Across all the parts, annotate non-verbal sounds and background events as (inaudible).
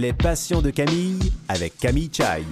Les passions de Camille avec Camille Chai.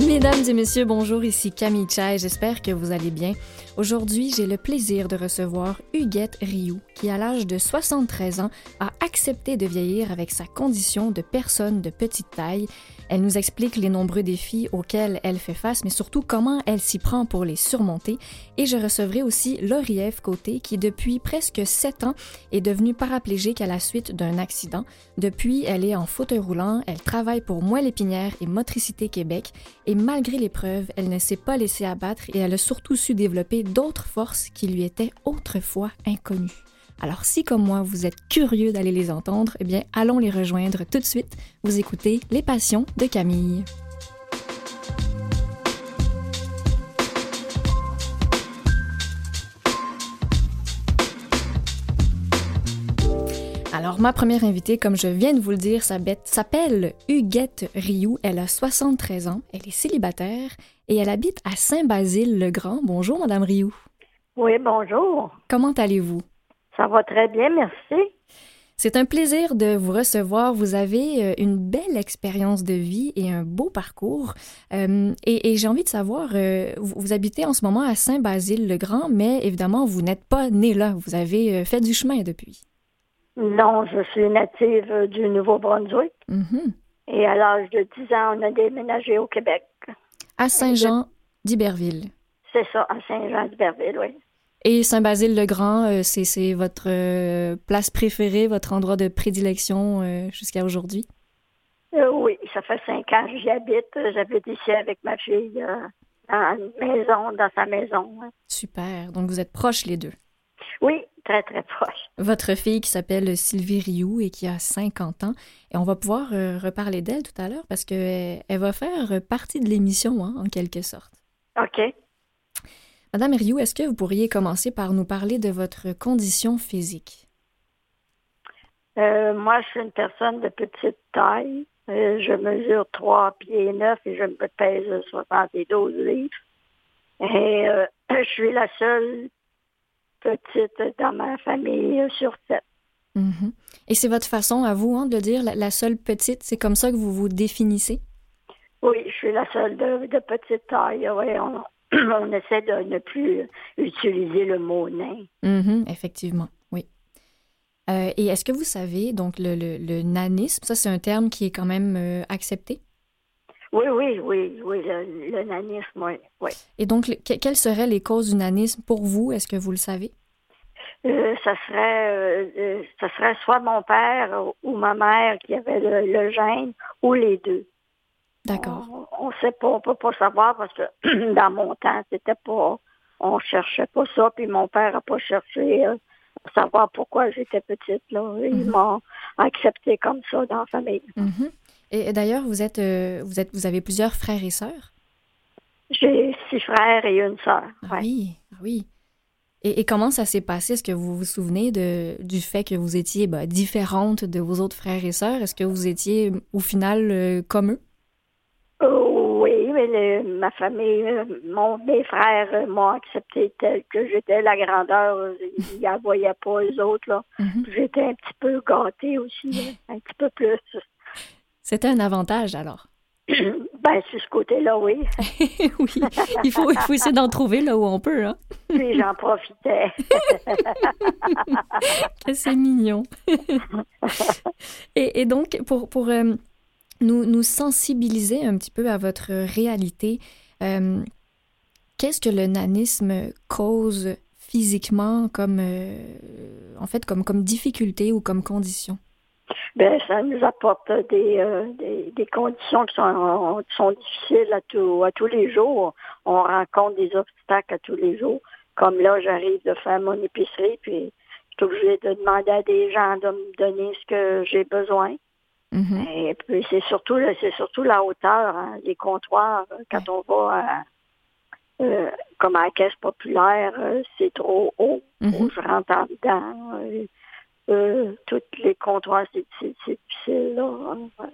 Mesdames et messieurs, bonjour, ici Camille Chai, j'espère que vous allez bien. Aujourd'hui, j'ai le plaisir de recevoir Huguette Rioux, qui à l'âge de 73 ans a accepté de vieillir avec sa condition de personne de petite taille. Elle nous explique les nombreux défis auxquels elle fait face, mais surtout comment elle s'y prend pour les surmonter. Et je recevrai aussi Lauriève Côté, qui depuis presque 7 ans est devenue paraplégique à la suite d'un accident. Depuis, elle est en fauteuil roulant, elle travaille pour Moelle Épinière et Motricité Québec, et malgré l'épreuve, elle ne s'est pas laissée abattre et elle a surtout su développer d'autres forces qui lui étaient autrefois inconnues. Alors si comme moi vous êtes curieux d'aller les entendre, eh bien allons les rejoindre tout de suite. Vous écoutez Les Passions de Camille. Alors, ma première invitée, comme je viens de vous le dire, s'appelle Huguette Rioux. Elle a 73 ans, elle est célibataire et elle habite à Saint-Basile-le-Grand. Bonjour, Madame Rioux. Oui, bonjour. Comment allez-vous? Ça va très bien, merci. C'est un plaisir de vous recevoir. Vous avez euh, une belle expérience de vie et un beau parcours. Euh, et, j'ai envie de savoir, euh, vous, habitez en ce moment à Saint-Basile-le-Grand, mais évidemment, vous n'êtes pas né là. Vous avez fait du chemin depuis. Non, je suis native du Nouveau-Brunswick. Mm-hmm. Et à l'âge de 10 ans, on a déménagé au Québec. À Saint-Jean d'Iberville. C'est ça, à Saint-Jean d'Iberville, oui. Et Saint-Basile-le-Grand, euh, c'est votre euh, place préférée, votre endroit de prédilection euh, jusqu'à aujourd'hui? oui, ça fait cinq ans que j'y habite. J'habite ici avec ma fille dans maison, dans sa maison. Super. Donc vous êtes proches les deux? Oui, très, très proche. Votre fille qui s'appelle Sylvie Rioux et qui a 50 ans. Et on va pouvoir reparler d'elle tout à l'heure parce qu'elle elle va faire partie de l'émission, hein, en quelque sorte. OK. Madame Rioux, est-ce que vous pourriez commencer par nous parler de votre condition physique? Euh, moi, je suis une personne de petite taille. Euh, je mesure 3 pieds 9 et je me pèse 72 livres. Et euh, (clears throat) je suis la seule petite dans ma famille sur sept. Mm-hmm. Et c'est votre façon à vous hein, de dire la, seule petite, c'est comme ça que vous vous définissez? Oui, je suis la seule de, petite taille. Oui, on (clears throat) essaie de ne plus utiliser le mot nain. Mm-hmm, effectivement, oui. Euh, et est-ce que vous savez, donc, le, le, nanisme, ça, c'est un terme qui est quand même euh, accepté? Oui, oui, oui, oui, le, nanisme, oui, oui. Et donc, quelles seraient les causes du nanisme pour vous? Est-ce que vous le savez? Euh, ça serait ça serait soit mon père ou ma mère qui avait le, le gène ou les deux. D'accord. On ne sait pas, on peut pas savoir parce que (clears throat) dans mon temps, c'était pas, on cherchait pas ça, puis mon père a pas cherché à euh, savoir pourquoi j'étais petite. Là. Ils mhm. m'ont accepté comme ça dans la famille. Mhm. Et d'ailleurs, vous êtes, euh, vous êtes, vous avez plusieurs frères et sœurs? J'ai six frères et une sœur. Ah oui, ah oui. Et, et, comment ça s'est passé? Est-ce que vous vous souvenez de, du fait que vous étiez bah, différente de vos autres frères et sœurs? Est-ce que vous étiez au final euh, comme eux? Oui, mais ma famille, euh, mon, mes frères euh, m'ont accepté tel que j'étais. La grandeur, ils ne voyaient pas les autres. là. Mhm. J'étais un petit peu gâtée aussi, un petit peu plus. C'était un avantage alors? (clears throat) ben, sur ce côté-là, oui. (laughs) oui, il faut, il faut essayer d'en trouver là où on peut. Hein? Puis j'en profitais. (laughs) C'est mignon. (laughs) et, et, donc, pour, pour euh, nous, nous sensibiliser un petit peu à votre réalité. Euh, qu'est-ce que le nanisme cause physiquement comme, euh, en fait, comme, comme difficulté ou comme condition? Ben, ça nous apporte des, euh, des, conditions qui sont, sont difficiles à, tout, à tous les jours. On rencontre des obstacles à tous les jours. Comme là, j'arrive de faire mon épicerie, puis je suis obligée de demander à des gens de me donner ce que j'ai besoin. Mm-hmm. Et puis c'est surtout c'est surtout la hauteur, hein, les comptoirs. Euh, quand on va à, euh, comme à la caisse populaire, euh, c'est trop haut. Mm-hmm. Je rentre en dedans. Euh, tous les comptoirs, c'est difficile. Là, hein,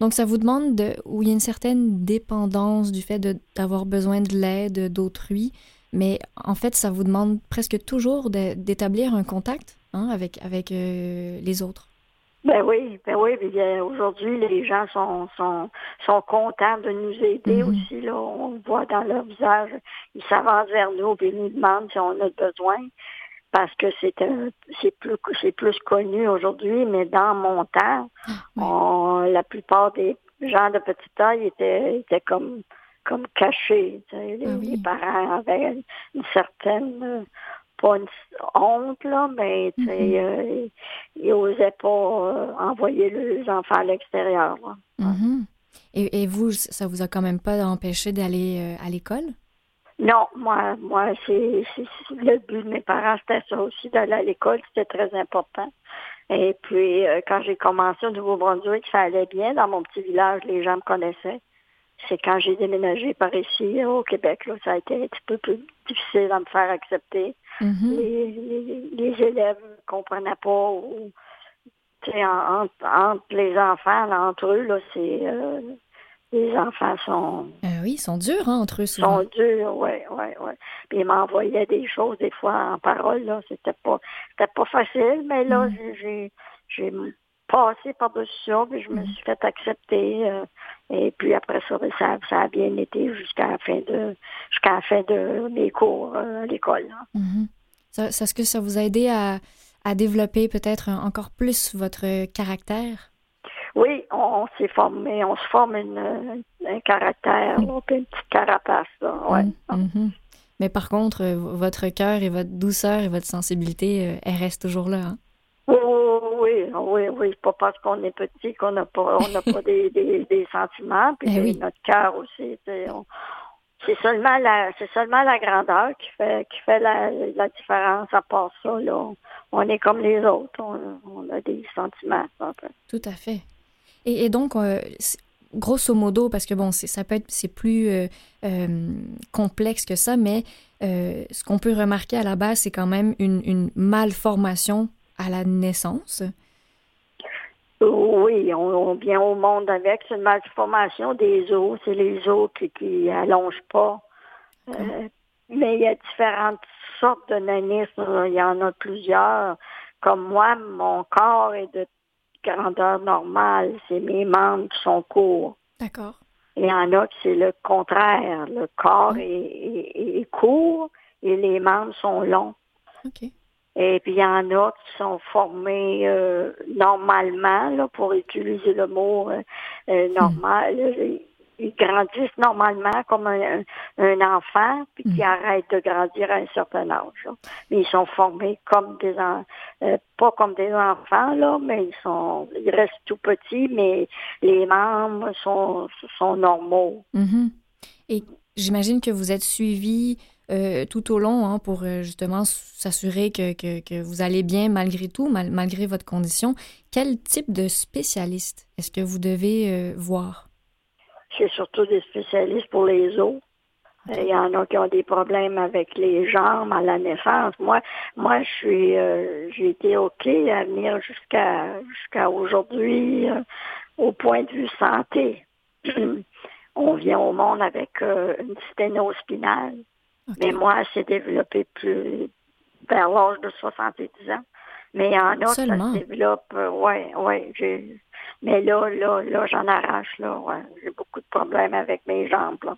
Donc, ça vous demande de, où il y a une certaine dépendance du fait d'avoir besoin de l'aide d'autrui, mais en fait, ça vous demande presque toujours d'établir un contact hein, avec, avec les autres. Ben oui, ben oui. Aujourd'hui, les gens sont, sont, sont contents de nous aider mhm. aussi. Là. On le voit dans leur visage. Ils s'avancent vers nous et nous demandent si on a besoin. Parce que c'est c'est plus c'est plus connu aujourd'hui, mais dans mon temps, ah, la plupart des gens de petite taille étaient, étaient comme comme cachés. Les, ah les, parents avaient une certaine pas une honte, là, mais mm -hmm. ils n'osaient pas euh, envoyer les enfants à l'extérieur. Mhm. et, et, vous, ça vous a quand même pas empêché d'aller euh, à l'école? Non, moi, moi, c'est le but de mes parents, c'était ça aussi, d'aller à l'école, c'était très important. Et puis, quand j'ai commencé au Nouveau-Brunswick, ça allait bien. Dans mon petit village, les gens me connaissaient c'est quand j'ai déménagé par ici au Québec, là, ça a été un petit peu plus difficile à me faire accepter. Mm-hmm. les, les, élèves ne comprenaient pas. Ou, entre, entre les enfants, entre eux, là, c'est euh, les enfants sont. Euh, oui, ils sont durs hein, entre eux. Souvent. Ils sont durs, oui, oui, oui. Puis ils m'envoyaient des choses des fois en parole, là. C'était pas, c'était pas facile, mais là, mm. j'ai, j'ai passé par-dessus ça, puis je me mm. suis fait accepter. Euh, et puis après ça, ben, ça, ça a bien été jusqu'à la fin de jusqu'à la fin de mes cours euh, à l'école. Mm Est-ce que ça vous a aidé à, à développer peut-être encore plus votre caractère? Oui, on, s'est formé, on se forme une, un caractère, mm. une petite carapace. ouais. Mm, mm-hmm. Mais par contre, euh, votre cœur et votre douceur et votre sensibilité, elle reste toujours là. Hein? oui, oui, oui. C'est pas parce qu'on est petit qu'on n'a pas, on n'a pas des, des, des, sentiments. Puis eh notre cœur aussi. C'est seulement la, c'est seulement la grandeur qui fait, qui fait la, la différence. À part ça, là, on est comme les autres. On, a des sentiments. Tout à fait. Et, et donc, euh, grosso modo, parce que bon, ça peut être, c'est plus euh, euh, complexe que ça, mais ce qu'on peut remarquer à la base, c'est quand même une, une malformation à la naissance? Oui, on, vient au monde avec. C'est une malformation des os. C'est les os qui, qui allongent pas. Euh, mais il y a différentes sortes de nanisme. Il y en a plusieurs. Comme moi, mon corps est de grandeur normale. C'est mes membres qui sont courts. D'accord. Il y en a qui c'est le contraire. Le corps est, est, court et les membres sont longs. OK. Et puis il y en a qui sont formés euh, normalement, là, pour utiliser le mot euh, euh, normal. Hmm. Ils grandissent normalement comme un, enfant, puis qui hmm. arrêtent de grandir à un certain âge. Mais ils sont formés comme des pas comme des enfants, là, mais ils sont ils restent tout petits, mais les membres sont, sont normaux. Mm-hmm. Et j'imagine que vous êtes suivi euh, tout au long hein, pour euh, justement s'assurer que, que, vous allez bien malgré tout, malgré votre condition. Quel type de spécialiste est-ce que vous devez euh, voir? C'est surtout des spécialistes pour les os. Il y en a qui ont des problèmes avec les jambes à la naissance. Moi, moi, je suis, j'ai été ok à venir jusqu'à jusqu'à aujourd'hui au point de vue santé. (clears throat) On vient au monde avec une sténose spinale. Mais moi, c'est développé plus vers l'âge de 70 ans. Mais il y en a ça se développe, euh, ouais, j'ai, mais là, là, là, j'en arrache, là, ouais. J'ai beaucoup de problèmes avec mes jambes, là.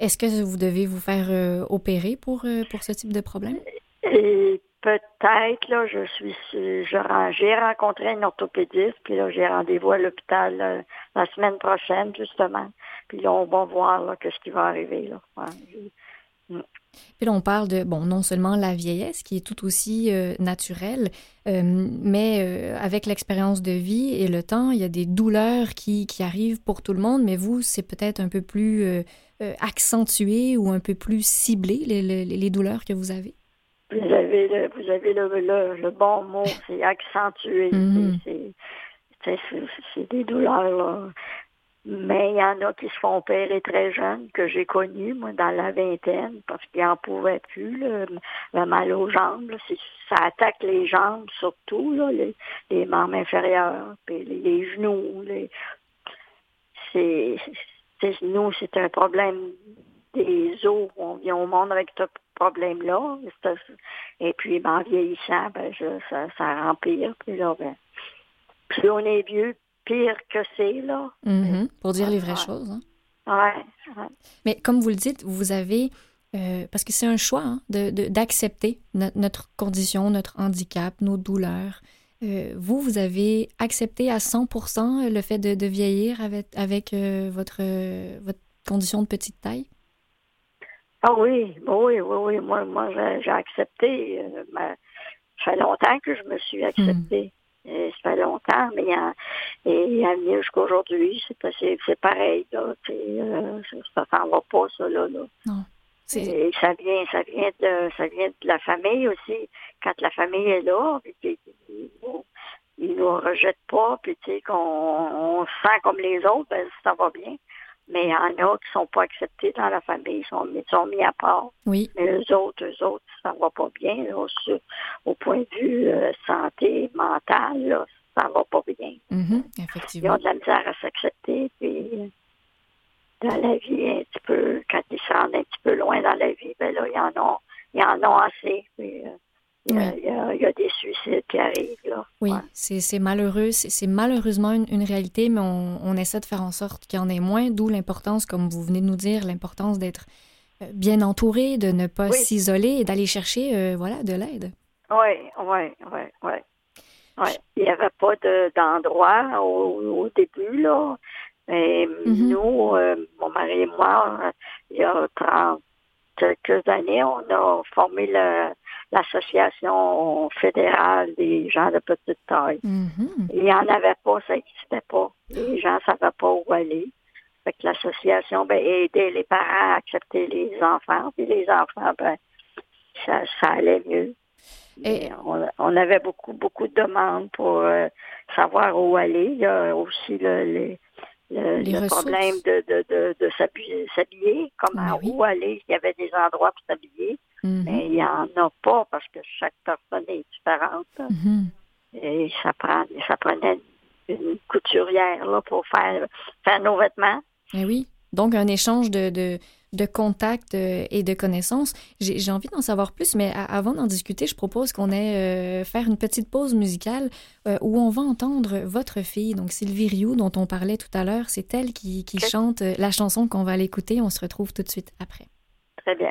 Est-ce que vous devez vous faire euh, opérer pour, euh, pour ce type de problème? Et peut-être, là, je suis, je, j'ai rencontré un orthopédiste, puis là, j'ai rendez-vous à l'hôpital la semaine prochaine, justement. Puis là, on va voir, là, qu'est-ce qui va arriver, là. Puis là, on parle de, bon, non seulement la vieillesse, qui est tout aussi euh, naturelle, euh, mais euh, avec l'expérience de vie et le temps, il y a des douleurs qui, qui arrivent pour tout le monde, mais vous, c'est peut-être un peu plus accentué ou un peu plus ciblé, les, les, les, douleurs que vous avez? Vous avez le, vous avez le, le, bon mot, c'est accentué. (laughs) Mm-hmm. C'est des douleurs mais il y en a qui se font opérer très jeunes, que j'ai connus, moi, dans la vingtaine, parce qu'ils n'en pouvaient plus, le, mal aux jambes. ça attaque les jambes surtout, là, les, membres inférieurs, puis les, genoux. Les, c'est, nous, c'est un problème des eaux. On vient au monde avec ce problème-là. Et puis, ben, en vieillissant, ben, ça, ça rempire. Puis là, ben, on est vieux, pire que c'est, là. Mm-hmm. Pour dire les vraies choses. Hein. Ouais, Mais comme vous le dites, vous avez euh, parce que c'est un choix hein, d'accepter notre condition, notre handicap, nos douleurs. Euh, vous, vous avez accepté à 100% le fait de, vieillir avec, avec euh, votre, votre condition de petite taille? Ah oui, oui, oui, oui. Moi, moi j'ai accepté. ça fait longtemps que je me suis hmm. acceptée. Ça fait longtemps, mais il y a, mieux jusqu'à aujourd'hui, c'est pareil. Là, ça s'en va pas, ça, là. là. Non. Et ça vient, ça vient de, ça vient de la famille aussi. Quand la famille est là, puis ils nous rejettent pas, puis tu sais qu'on on sent comme les autres, ben, ça va bien. Mais il y en a qui sont pas acceptés dans la famille, ils sont, sont mis à part. Oui. Mais eux autres, eux autres, ça va pas bien. au point de vue euh, santé mentale, là, ça va pas bien. Mm-hmm, effectivement. Ils ont de la misère à s'accepter, puis dans la vie un petit peu, quand ils se rendent un petit peu loin dans la vie, ben là, il y en a, il y en a assez. Puis, euh, il, y a, des suicides qui arrivent. Là. Oui, c'est malheureux. C'est malheureusement une, réalité, mais on, essaie de faire en sorte qu'il y en ait moins, d'où l'importance, comme vous venez de nous dire, l'importance d'être euh, bien entouré, de ne pas s'isoler et d'aller chercher euh, voilà, de l'aide. Oui, oui, oui, oui. Ouais. Il n'y avait pas d'endroit au, au, début, là. Mais mm-hmm. nous, euh, mon mari et moi, euh, il y a 30 quelques années, on a formé l'association fédérale des gens de petite taille. Mm-hmm. Il n'y en avait pas, ça n'existait pas. Les gens ne savaient pas où aller. Fait que l'association ben, aidait les parents à accepter les enfants, puis les enfants, ben, ça, allait mieux. Et on, avait beaucoup, beaucoup de demandes pour euh, savoir où aller. Il y a aussi le, problème de, de, de, de s'habiller, comme à où aller. Il y avait des endroits pour s'habiller, mhm. mais il n'y en a pas parce que chaque personne est différente. Mhm. Et ça, prend, ça prenait une couturière là, pour faire, faire nos vêtements. Et eh oui. Donc, un échange de, de, de contacts euh, et de connaissances. J'ai envie d'en savoir plus, mais avant d'en discuter, je propose qu'on ait euh, faire une petite pause musicale euh, où on va entendre votre fille, donc Sylvie Rioux, dont on parlait tout à l'heure. C'est elle qui, qui chante la chanson qu'on va l'écouter. On se retrouve tout de suite après. Très bien.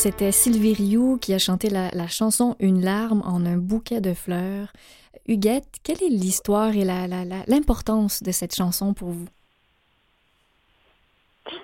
c'était Sylvie Rioux qui a chanté la, la chanson Une larme en un bouquet de fleurs. Huguette, quelle est l'histoire et l'importance de cette chanson pour vous?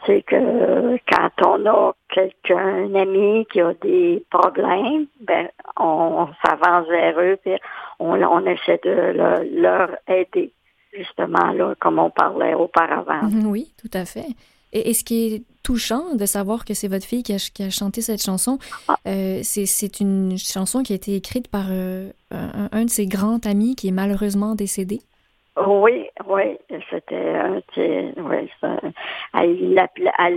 c'est que quand on a quelqu'un, un ami qui a des problèmes, ben on s'avance vers eux puis on, on essaie de le- leur aider, justement, là, comme on parlait auparavant. Mhm, Oui, tout à fait. Et, et ce qui est touchant de savoir que c'est votre fille qui a, ch- qui a chanté cette chanson, Ah. euh, c'est- une chanson qui a été écrite par euh, un, un de ses grands amis qui est malheureusement décédé. Oui, oui, c'était un oui, ça- elle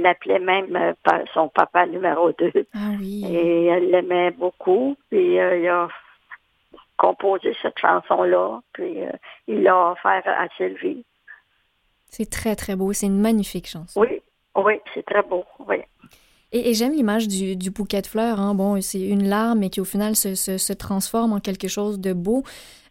l'appelait, même euh, son papa numéro 2. Ah oui. Et elle l'aimait beaucoup. Puis il a composé cette chanson-là. Puis il l'a offert à Sylvie. C'est très, très beau. C'est une magnifique chanson. Oui, oui, c'est très beau. Oui. Et, et j'aime l'image du, du bouquet de fleurs. Hein. Bon, c'est une larme, mais qui au final se, se, se transforme en quelque chose de beau.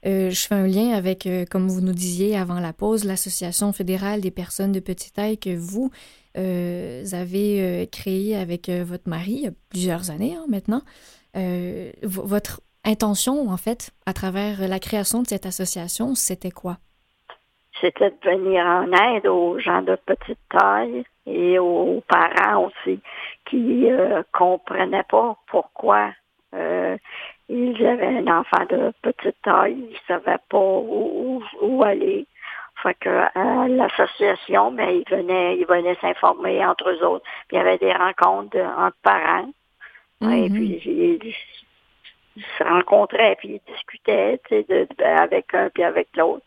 Euh, je fais un lien avec, euh, comme vous nous disiez avant la pause, l'Association fédérale des personnes de petite taille que vous euh, avez créée avec votre mari il y a plusieurs années hein, maintenant. Votre intention, en fait, à travers la création de cette association, c'était quoi? C'était de venir en aide aux gens de petite taille et aux parents aussi qui euh, comprenaient pas pourquoi euh, ils avaient un enfant de petite taille, ils savaient pas où, où- aller. Fait que à l'association, ben, ils venaient, ils venaient s'informer entre eux autres. Puis il y avait des rencontres de- entre parents. Et Mhm. puis ils, ils se rencontraient puis ils discutaient tu sais, de- de- avec un puis avec l'autre.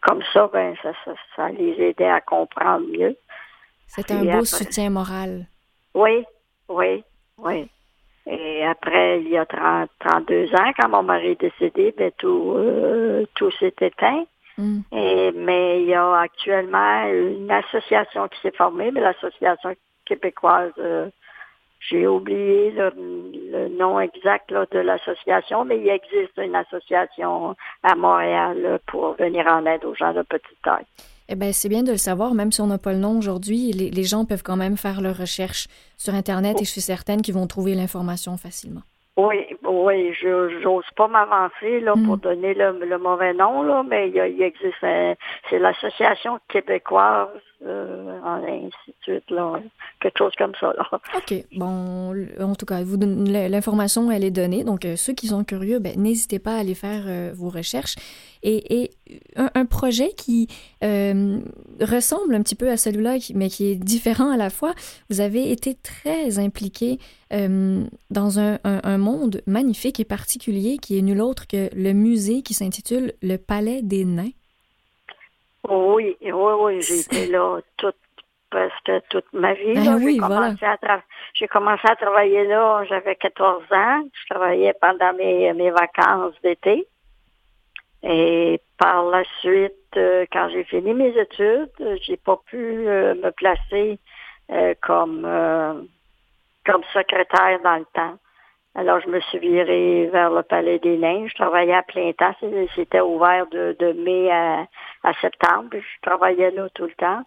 Comme ça, ben ça, ça, ça les aidait à comprendre mieux. C'était un beau après- soutien moral. Oui, oui, oui. Et après, il y a 30, 32 ans, quand mon mari est décédé, ben tout, euh, tout s'est éteint. Mm. Et, mais il y a actuellement une association qui s'est formée, mais l'association québécoise, euh, j'ai oublié le, le nom exact là, de l'association, mais il existe une association à Montréal là, pour venir en aide aux gens de petite taille. Eh bien, c'est bien de le savoir, même si on n'a pas le nom aujourd'hui, les, les gens peuvent quand même faire leurs recherches sur Internet et je suis certaine qu'ils vont trouver l'information facilement. Oui, oui, je j'ose pas m'avancer là Mm. pour donner le, le mauvais nom là, mais il, existe c'est l'association québécoise euh, ainsi de suite là, quelque chose comme ça là. OK. Bon, en tout cas, vous l'information, elle est donnée. Donc, euh, ceux qui sont curieux, ben, n'hésitez pas à aller faire euh, vos recherches. Et, et un, projet qui euh, ressemble un petit peu à celui-là, mais qui est différent à la fois, vous avez été très impliqué euh, dans un monde magnifique et particulier qui est nul autre que le musée qui s'intitule Le Palais des Nains. Oui, oui, oui, j'ai été là toute presque toute ma vie. Oui, j'ai, commencé à tra- j'ai commencé à travailler là, j'avais 14 ans. Je travaillais pendant mes, mes vacances d'été. Et par la suite, euh, quand j'ai fini mes études, j'ai pas pu euh, me placer euh, comme comme secrétaire dans le temps. Alors, je me suis virée vers le Palais des Nains. Je travaillais à plein temps. C'était ouvert de, de mai à, à septembre. Je travaillais là tout le temps.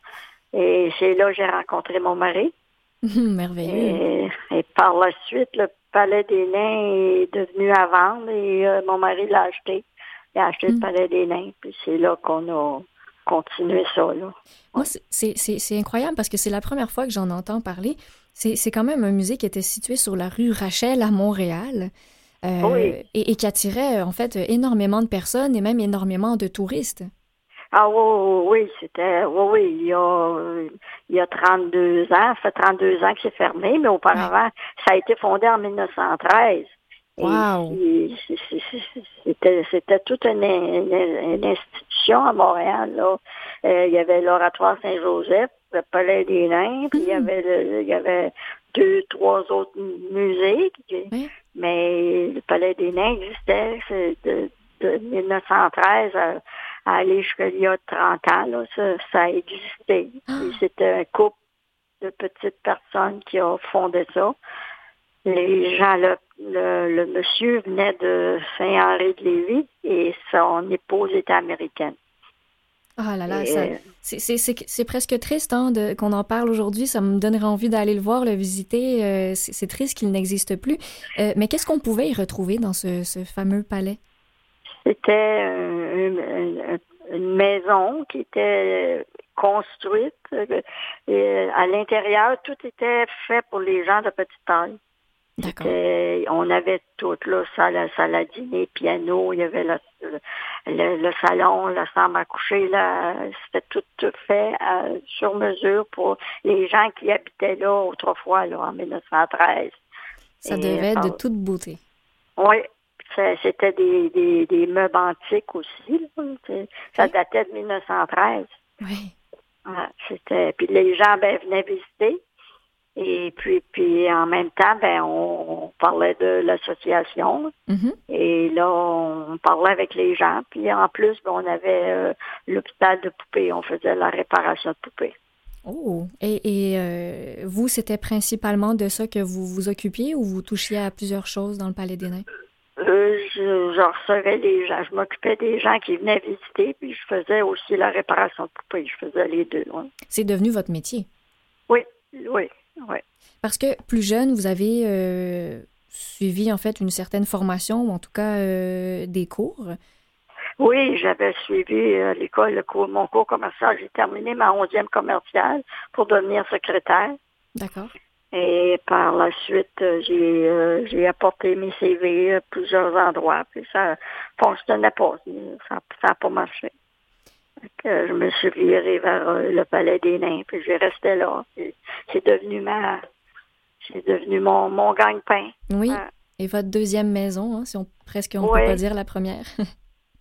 Et c'est là que j'ai rencontré mon mari. (laughs) Merveilleux. Et, et par la suite, le Palais des Nains est devenu à vendre et euh, mon mari l'a acheté. Il a acheté le Mm. Palais des Nains, puis c'est là qu'on a continué ça. Là. Moi, c'est incroyable parce que c'est la première fois que j'en entends parler. C'est quand même un musée qui était situé sur la rue Rachel à Montréal. euh, Oui. et, et qui attirait en fait énormément de personnes et même énormément de touristes. Ah oui, oui, c'était, oui, oui, il y, a, il y a 32 ans, ça fait 32 ans que c'est fermé, mais auparavant, ça a été fondé en 1913. Et Wow. C'était, c'était toute une, une- une institution à Montréal. Là. Euh, il y avait l'Oratoire Saint-Joseph, le Palais des Nains, puis il y avait le- il y avait deux, trois autres musées. Oui. Mais le Palais des Nains existait de, de 1913 à, à aller jusqu'à il y a 30 ans. Là, ça, ça a existé. Ah. C'était un couple de petites personnes qui a fondé ça. Les gens, le, le, le monsieur venait de Saint-Henri-de-Lévis et son épouse était américaine. Ah là là, euh, c'est- presque triste hein, de- qu'on en parle aujourd'hui. Ça me donnerait envie d'aller le voir, le visiter. Euh, c'est triste qu'il n'existe plus. Euh, mais qu'est-ce qu'on pouvait y retrouver dans ce, ce fameux palais? C'était euh, une, maison qui était construite. Et à l'intérieur, tout était fait pour les gens de petite taille. D'accord. C'était- on avait tout, là, salle, salle à dîner, piano, il y avait le, le, le salon, la chambre à coucher, là, c'était tout, tout fait euh, sur mesure pour les gens qui habitaient là autrefois, là, en 1913. Ça Et, devait être de euh, toute beauté. Oui, c'était des, des, des meubles antiques aussi. là. Ça datait de 1913. Oui. Ouais, c'était puis les gens ben, venaient visiter et puis puis en même temps ben on, on parlait de l'association Mhm. et là on parlait avec les gens puis en plus ben, on avait euh, l'hôpital de poupées on faisait la réparation de poupées Oh, et, et, euh, vous, c'était principalement de ça que vous vous occupiez ou vous touchiez à plusieurs choses dans le Palais des Nains? Euh, je, je recevais les gens je m'occupais des gens qui venaient visiter puis je faisais aussi la réparation de poupées je faisais les deux ouais. C'est devenu votre métier? oui oui oui Parce que plus jeune, vous avez euh, suivi en fait une certaine formation ou en tout cas euh, des cours? Oui, j'avais suivi euh, l'école, le cours, mon cours commercial. J'ai terminé ma onzième commerciale pour devenir secrétaire. D'accord. Et par la suite, euh, j'ai euh, j'ai apporté mes CV à plusieurs endroits. Puis ça fonctionnait pas. Ça n'a pas marché. Que je me suis virée vers euh, le Palais des Nains. Puis j'ai resté là. C'est devenu ma c'est devenu mon, mon gagne-pain. Oui. Ah. Et votre deuxième maison, hein, si on presque on ne Ouais. peut pas dire la première. (laughs)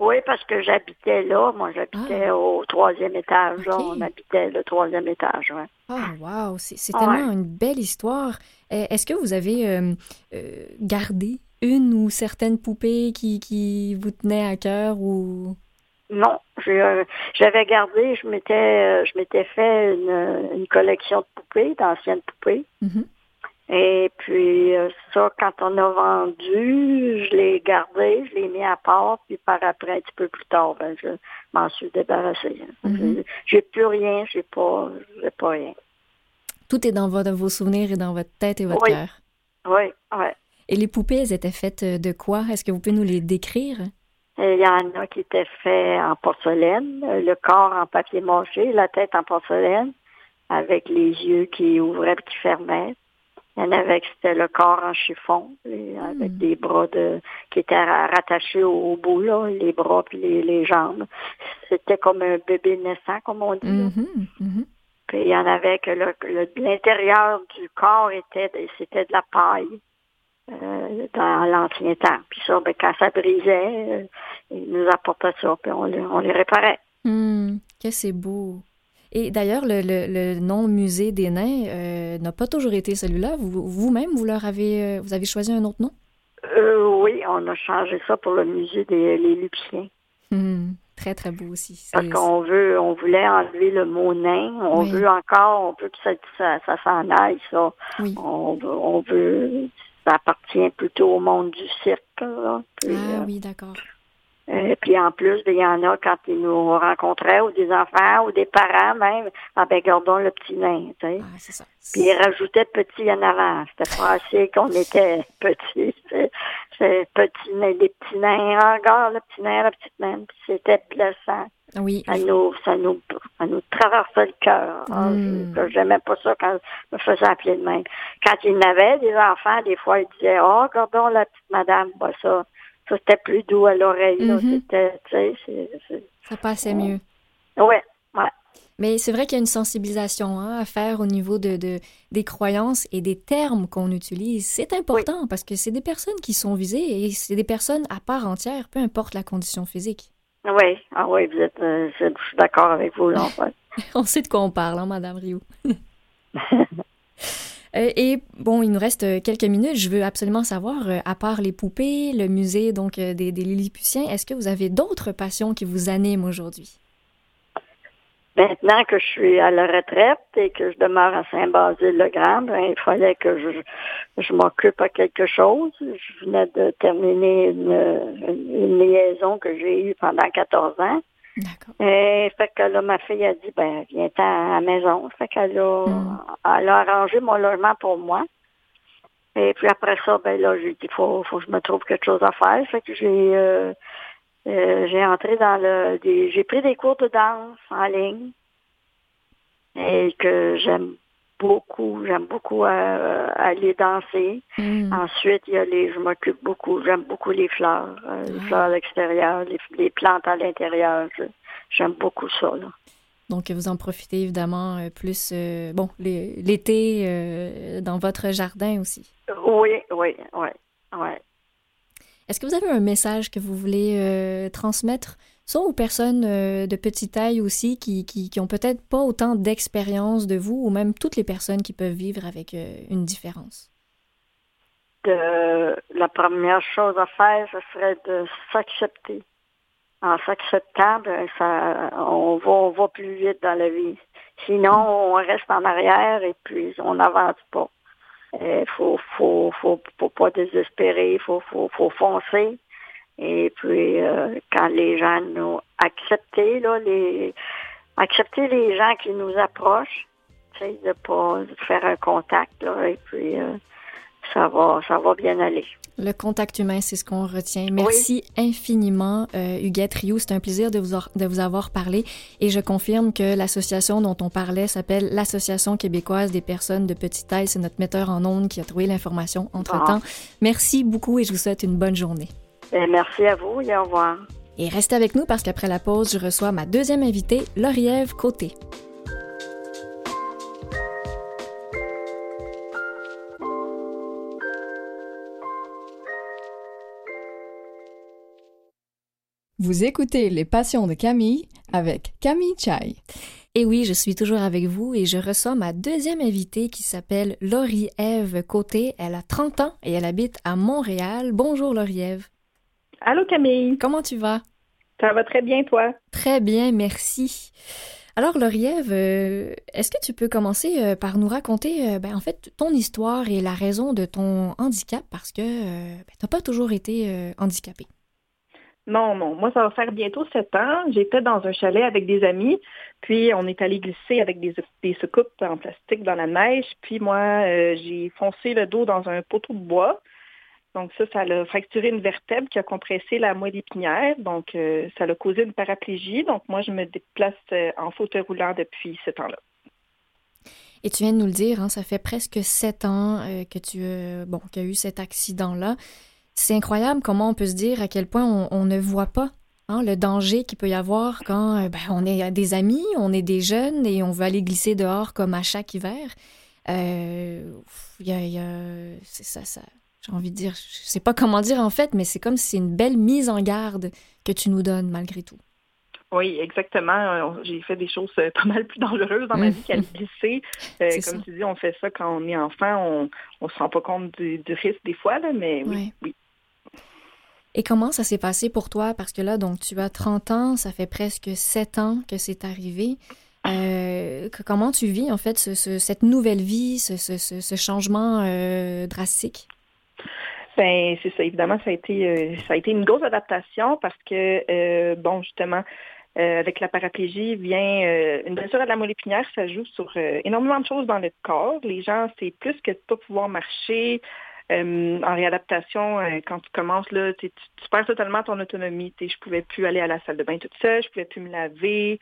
Oui, parce que j'habitais là. Moi, j'habitais au troisième étage. là. Ah. On habitait le troisième étage. Ouais. Ah, wow, c'est Ouais. tellement une belle histoire. Euh, Est-ce que vous avez euh, euh, gardé une ou certaines poupées qui, qui vous tenaient à cœur ou... Non, euh, j'avais gardé, je m'étais, euh, je m'étais fait une, une collection de poupées, d'anciennes poupées. Mhm. Et puis euh, ça, quand on a vendu, je l'ai gardé, je l'ai mis à part, puis par après, un petit peu plus tard, ben, je m'en suis débarrassée. Mhm. J'ai- J'ai plus rien, j'ai pas, j'ai pas rien. Tout est dans votre- vos souvenirs et dans votre tête et votre Oui. cœur. Oui, oui. Et les poupées, elles étaient faites de quoi? Est-ce que vous pouvez nous les décrire? Il y en a qui étaient faits en porcelaine, le corps en papier mâché, la tête en porcelaine, avec les yeux qui ouvraient et qui fermaient. Il y en avait qui c'était le corps en chiffon, avec Hmm. des bras de qui étaient ra- rattachés au, au bout, là, les bras puis les, les jambes. C'était comme un bébé naissant, comme on dit. mhm. Puis il y en avait que l'intérieur du corps était c'était de la paille euh, dans l'ancien temps. Puis ça, ben, quand ça brisait, euh, ils nous apportaient ça, puis on, les- on les réparait. Hmm, que c'est beau. Et d'ailleurs, le, le- le nom Musée des Nains euh, n'a pas toujours été celui-là. Vous- Vous-même, vous, leur avez, vous avez choisi un autre nom? Euh, oui, on a changé ça pour le musée des les Lupiciens. Hmm, très, très beau aussi. Parce qu'on veut, on voulait enlever le mot nain. On Oui. veut encore, on veut que ça, ça, ça s'en aille, ça. Oui. On veut, ça appartient plutôt au monde du cirque, là. Puis, Ah euh, oui, d'accord. Et puis en plus, il y en a quand ils nous rencontraient, ou des enfants, ou des parents même, ah ben gardons le petit nain, tu sais. Ah, c'est ça. Puis ils rajoutaient petit en avant. C'était pas assez qu'on était (laughs) petits. C'est petit nain, des petits nains. Ah, regarde le petit nain, la petite nain. Puis c'était blessant. Oui. Ça nous, ça nous, ça nous traversait le cœur. Mm. je- J'aimais pas ça quand je me faisais appeler de même. Quand il n'avait des enfants, des fois, ils disaient, oh, regardons la petite madame. Bah, ça, ça c'était plus doux à l'oreille. Mhm. Ça passait mieux. ouais, ouais. Mais c'est vrai qu'il y a une sensibilisation hein, à faire au niveau de, de- des croyances et des termes qu'on utilise. C'est important parce que c'est des personnes qui sont visées et c'est des personnes à part entière, peu importe la condition physique. Oui, ah oui, vous êtes, euh, je, je suis d'accord avec vous, là. ouais. (laughs) On sait de quoi on parle, hein, Madame Rioux. (laughs) Euh, Et bon, il nous reste euh, quelques minutes. Je veux absolument savoir, euh, à part les poupées, le musée donc des, des Lilliputiens, est-ce que vous avez d'autres passions qui vous animent aujourd'hui? Maintenant que je suis à la retraite et que je demeure à Saint-Basile-le-Grand, ben, il fallait que je, je m'occupe à quelque chose. Je venais de terminer une liaison que j'ai eue pendant 14 ans. Et fait que là, ma fille a dit, ben, viens-t'en à la maison. Fait qu'elle a, Mm. elle a arrangé mon logement pour moi. Et puis après ça, ben là, j'ai dit, faut, faut que je me trouve quelque chose à faire. Fait que j'ai, euh, euh, j'ai entré dans le, des, j'ai pris des cours de danse en ligne. Et que j'aime beaucoup, j'aime beaucoup euh, aller danser. Hmm. Ensuite, il y a les, je m'occupe beaucoup, j'aime beaucoup les fleurs, euh, les Ah. fleurs à l'extérieur, les, les plantes à l'intérieur. J'aime beaucoup ça. Là. Donc, vous en profitez évidemment euh, plus, euh, bon, l'été euh, dans votre jardin aussi. Oui, oui, oui, oui. Est-ce que vous avez un message que vous voulez euh, transmettre, soit aux personnes euh, de petite taille aussi, qui, qui, ont peut-être pas autant d'expérience de vous, ou même toutes les personnes qui peuvent vivre avec euh, une différence? De, la première chose à faire, ce serait de s'accepter. En s'acceptant, ben, ça, on va, plus vite dans la vie. Sinon, on reste en arrière et puis on n'avance pas. Il faut, faut, pas désespérer, il faut foncer. Et puis, euh, quand les gens nous accepter, là, les, accepter les gens qui nous approchent, tu sais, de pas faire un contact, là, et puis, euh, ça va, ça va bien aller. Le contact humain, c'est ce qu'on retient. Merci infiniment, euh, Huguette Rioux. C'est un plaisir de vous, de vous avoir parlé. Et je confirme que l'association dont on parlait s'appelle l'Association québécoise des personnes de petite taille. C'est notre metteur en ondes qui a trouvé l'information entre-temps. Merci beaucoup et je vous souhaite une bonne journée. Et merci à vous et au revoir. Et restez avec nous parce qu'après la pause, je reçois ma deuxième invitée, Lauriève Côté. Vous écoutez Les Passions de Camille avec Camille Chai. Et oui, je suis toujours avec vous et je reçois ma deuxième invitée qui s'appelle Laurie-Ève Côté. Elle a 30 ans et elle habite à Montréal. Bonjour Laurie-Ève. Allô Camille, Comment tu vas? ça va très bien toi? Très bien, merci. Alors Laurie-Ève, euh, est-ce que tu peux commencer euh, par nous raconter euh, ben, en fait ton histoire et la raison de ton handicap? Parce que ben, tu n'as pas toujours été handicapée. Non, non, moi ça va faire bientôt sept ans. J'étais dans un chalet avec des amis, puis on est allé glisser avec des, des soucoupes en plastique dans la neige, puis moi euh, j'ai foncé le dos dans un poteau de bois. Donc ça, ça a fracturé une vertèbre qui a compressé la moelle épinière, donc euh, ça a causé une paraplégie. Donc moi je me déplace euh, en fauteuil roulant depuis ce temps-là. Et tu viens de nous le dire, hein, ça fait presque sept ans euh, que tu bon, qu'il y a eu cet accident-là. C'est incroyable comment on peut se dire à quel point on, ne voit pas hein, le danger qu'il peut y avoir quand ben, on est des amis, on est des jeunes et on veut aller glisser dehors comme à chaque hiver. Euh, y a, y ça, ça. J'ai envie de dire, je sais pas comment dire en fait, mais c'est comme si c'est une belle mise en garde que tu nous donnes malgré tout. Oui, exactement. Euh, J'ai fait des choses euh, pas mal plus dangereuses dans ma vie qu'à glisser. Euh, comme ça. tu dis, on fait ça quand on est enfant, on on se rend pas compte du, du risque des fois, là, mais oui, oui. Et comment ça s'est passé pour toi? Parce que là, donc, tu as 30 ans, ça fait presque 7 ans que c'est arrivé. Euh, que- comment tu vis, en fait, ce- ce- cette nouvelle vie, ce, ce- ce- ce changement euh, drastique? Ben c'est ça. Évidemment, ça a été euh, ça a été une grosse adaptation parce que euh, bon justement euh, avec la paraplégie vient une blessure à la moelle ça joue sur énormément de choses dans le corps. Les gens, c'est plus que de pas pouvoir marcher. En réadaptation, quand tu commences là, tu, tu perds totalement ton autonomie. Je pouvais plus aller à la salle de bain toute seule, je pouvais plus me laver.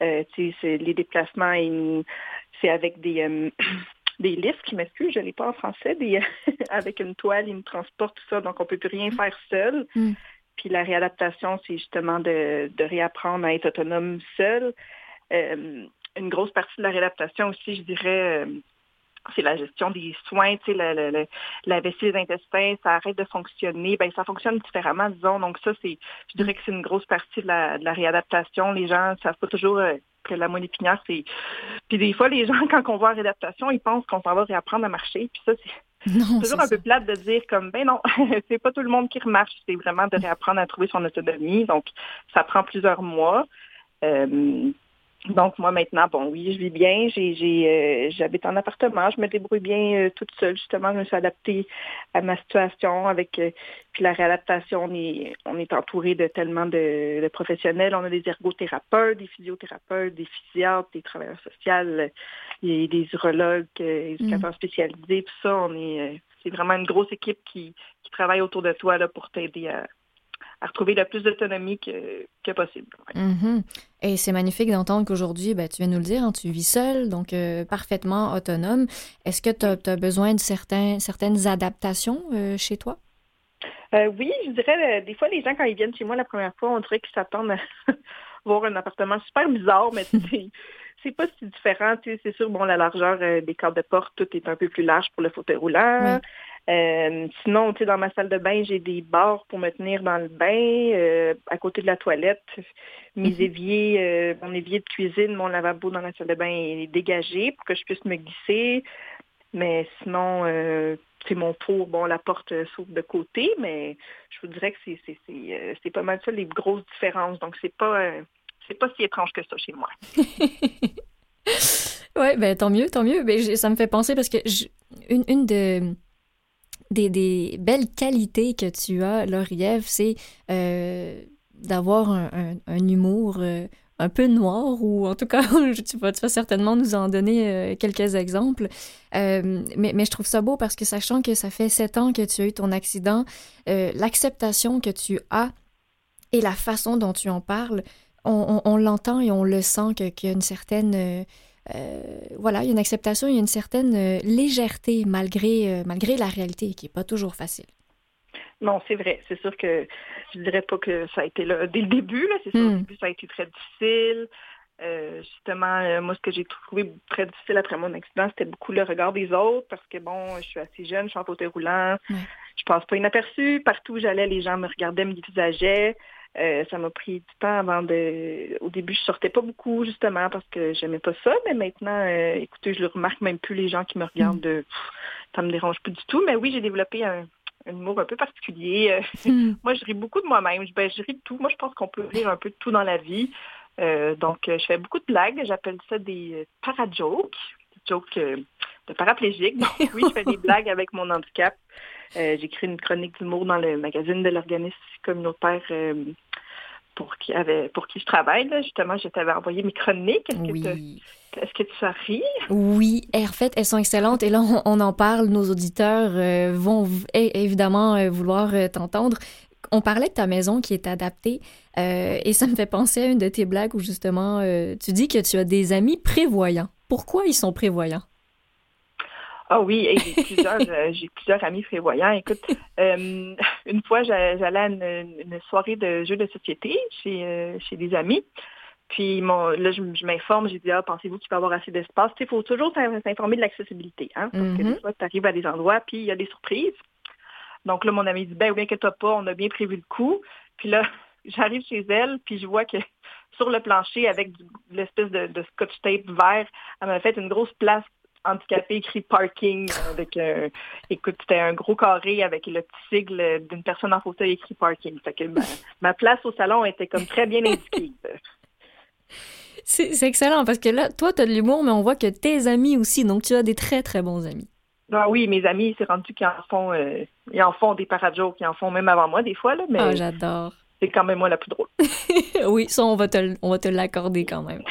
Les déplacements, c'est avec des (clears throat) des lifts, qui m'excusent, je ne l'ai pas en français, des, (laughs) avec une toile, ils me transportent tout ça, donc on ne peut plus rien faire seul. Mm. Puis la réadaptation, c'est justement de, de réapprendre à être autonome seul. Euh, une grosse partie de la réadaptation aussi, je dirais, euh, c'est la gestion des soins, tu sais, la, la, la, la vessie des intestins, ça arrête de fonctionner, ben ça fonctionne différemment, disons. Donc ça, c'est, je dirais que c'est une grosse partie de la, de la réadaptation. Les gens ne savent pas toujours euh, que la moelle épinière, c'est... Puis des fois, les gens, (laughs) quand on voit réadaptation, ils pensent qu'on s'en va réapprendre à marcher. Puis ça, c'est toujours un peu plate de dire comme, ben non, (laughs) c'est pas tout le monde qui remarche. C'est vraiment de réapprendre à trouver son autonomie. Donc, ça prend plusieurs mois. Euh, donc, moi, maintenant, bon, oui, je vis bien. J'ai, euh, j'habite en appartement. Je me débrouille bien euh, toute seule. Justement, je me suis adaptée à ma situation avec euh, puis la réadaptation. On est, on est entouré de tellement de, de professionnels. On a des ergothérapeutes, des physiothérapeutes, des physiatres, des travailleurs sociaux, a des urologues, euh, éducateurs spécialisés. Tout ça, on est, euh, c'est vraiment une grosse équipe qui, qui travaille autour de toi là, pour t'aider à, à retrouver le plus d'autonomie que, que possible. Ouais. Mhm. Et c'est magnifique d'entendre qu'aujourd'hui, ben, tu viens nous le dire, hein, tu vis seul, donc euh, parfaitement autonome. Est-ce que tu as, besoin de certains, certaines adaptations euh, chez toi? Euh, oui, je dirais, des fois, les gens, quand ils viennent chez moi la première fois, on dirait qu'ils s'attendent à (laughs) voir un appartement super bizarre, mais (laughs) c'est, pas si différent. C'est sûr, bon, la largeur des cadres de porte, tout est un peu plus large pour le fauteuil roulant. Euh, sinon, tu sais, dans ma salle de bain, j'ai des barres pour me tenir dans le bain, euh, à côté de la toilette. Mes Mhm. éviers, euh, mon évier de cuisine, mon lavabo dans la salle de bain est dégagé pour que je puisse me glisser. Mais sinon, c'est mon four, bon, la porte s'ouvre de côté, mais je vous dirais que c'est pas mal ça les grosses différences. Donc c'est pas c'est pas si étrange que ça chez moi. (laughs) Ouais, ben tant mieux, tant mieux. Ben, ça me fait penser parce que je- une, une de, des, belles qualités que tu as, Lauriève, c'est euh, d'avoir un, humour euh, un peu noir, ou en tout cas, (laughs) tu vas, certainement nous en donner euh, quelques exemples. Mais, je trouve ça beau parce que sachant que ça fait sept ans que tu as eu ton accident, l'acceptation que tu as et la façon dont tu en parles, on, l'entend et on le sent qu'il y a une certaine... euh, voilà, il y a une acceptation, il y a une certaine euh, légèreté malgré, euh, malgré la réalité qui n'est pas toujours facile. Non, c'est vrai. C'est sûr que je dirais pas que ça a été là dès le début. Là. C'est sûr Hmm. au début, ça a été très difficile. Euh, justement, euh, moi, ce que j'ai trouvé très difficile après mon accident, c'était beaucoup le regard des autres parce que, bon, je suis assez jeune, je suis en fauteuil roulant, Ouais. je passe pas inaperçu. Partout où j'allais, les gens me regardaient, me dévisageaient. Euh, ça m'a pris du temps avant de... Au début, je sortais pas beaucoup, justement, parce que j'aimais pas ça. Mais maintenant, euh, écoutez, je le remarque même plus, les gens qui me regardent. De... Pff, ça me dérange plus du tout. Mais oui, j'ai développé un, un humour un peu particulier. Euh, Hmm. (laughs) moi, je ris beaucoup de moi-même. Je- Ben, je ris de tout. Moi, je pense qu'on peut rire un peu de tout dans la vie. Euh, donc, je fais beaucoup de blagues. J'appelle ça des para-jokes, des jokes de paraplégiques. Donc, (laughs) oui, je fais des blagues avec mon handicap. Euh, J'écris une chronique d'humour dans le magazine de l'organisme communautaire euh, pour qui avait pour qui je travaille. Là. Justement, je t'avais envoyé mes chroniques. Est-ce que, Oui. est-ce que tu as ri? Oui, et en fait, elles sont excellentes. Et là, on, on en parle. Nos auditeurs euh, vont évidemment vouloir t'entendre. On parlait de ta maison qui est adaptée. euh, et ça me fait penser à une de tes blagues où justement, euh, tu dis que tu as des amis prévoyants. Pourquoi ils sont prévoyants? Ah oui, et j'ai plusieurs, euh, j'ai plusieurs amis prévoyants. Écoute, euh, une fois, j'a- j'allais à une, une soirée de jeux de société chez, euh, chez des amis. Puis mon, là, je, m'informe, j'ai dit, ah, pensez-vous qu'il peut y avoir assez d'espace? Il faut toujours s'in- s'informer de l'accessibilité, hein, parce que des fois, tu arrives à des endroits, puis il y a des surprises. Donc là, mon ami dit, ben oui, inquiète-toi pas, on a bien prévu le coup. Puis là, (laughs) j'arrive chez elle, puis je vois que (laughs) sur le plancher, avec l'espèce de, de scotch tape vert, elle m'a fait une grosse place handicapée écrit parking avec euh, écoute c'était un gros carré avec le petit sigle d'une personne en fauteuil écrit parking fait que ma, ma place au salon était comme très bien indiquée (laughs) C'est c'est excellent parce que là, toi, tu as de l'humour, mais on voit que tes amis aussi. Donc, tu as des très, très bons amis. Ah oui, mes amis, c'est rendu qu'ils en font, euh, ils en font des parajokes, ils en font même avant moi des fois, là, mais Ah, j'adore. C'est quand même moi la plus drôle. (laughs) oui, ça, on va te, on va te l'accorder quand même.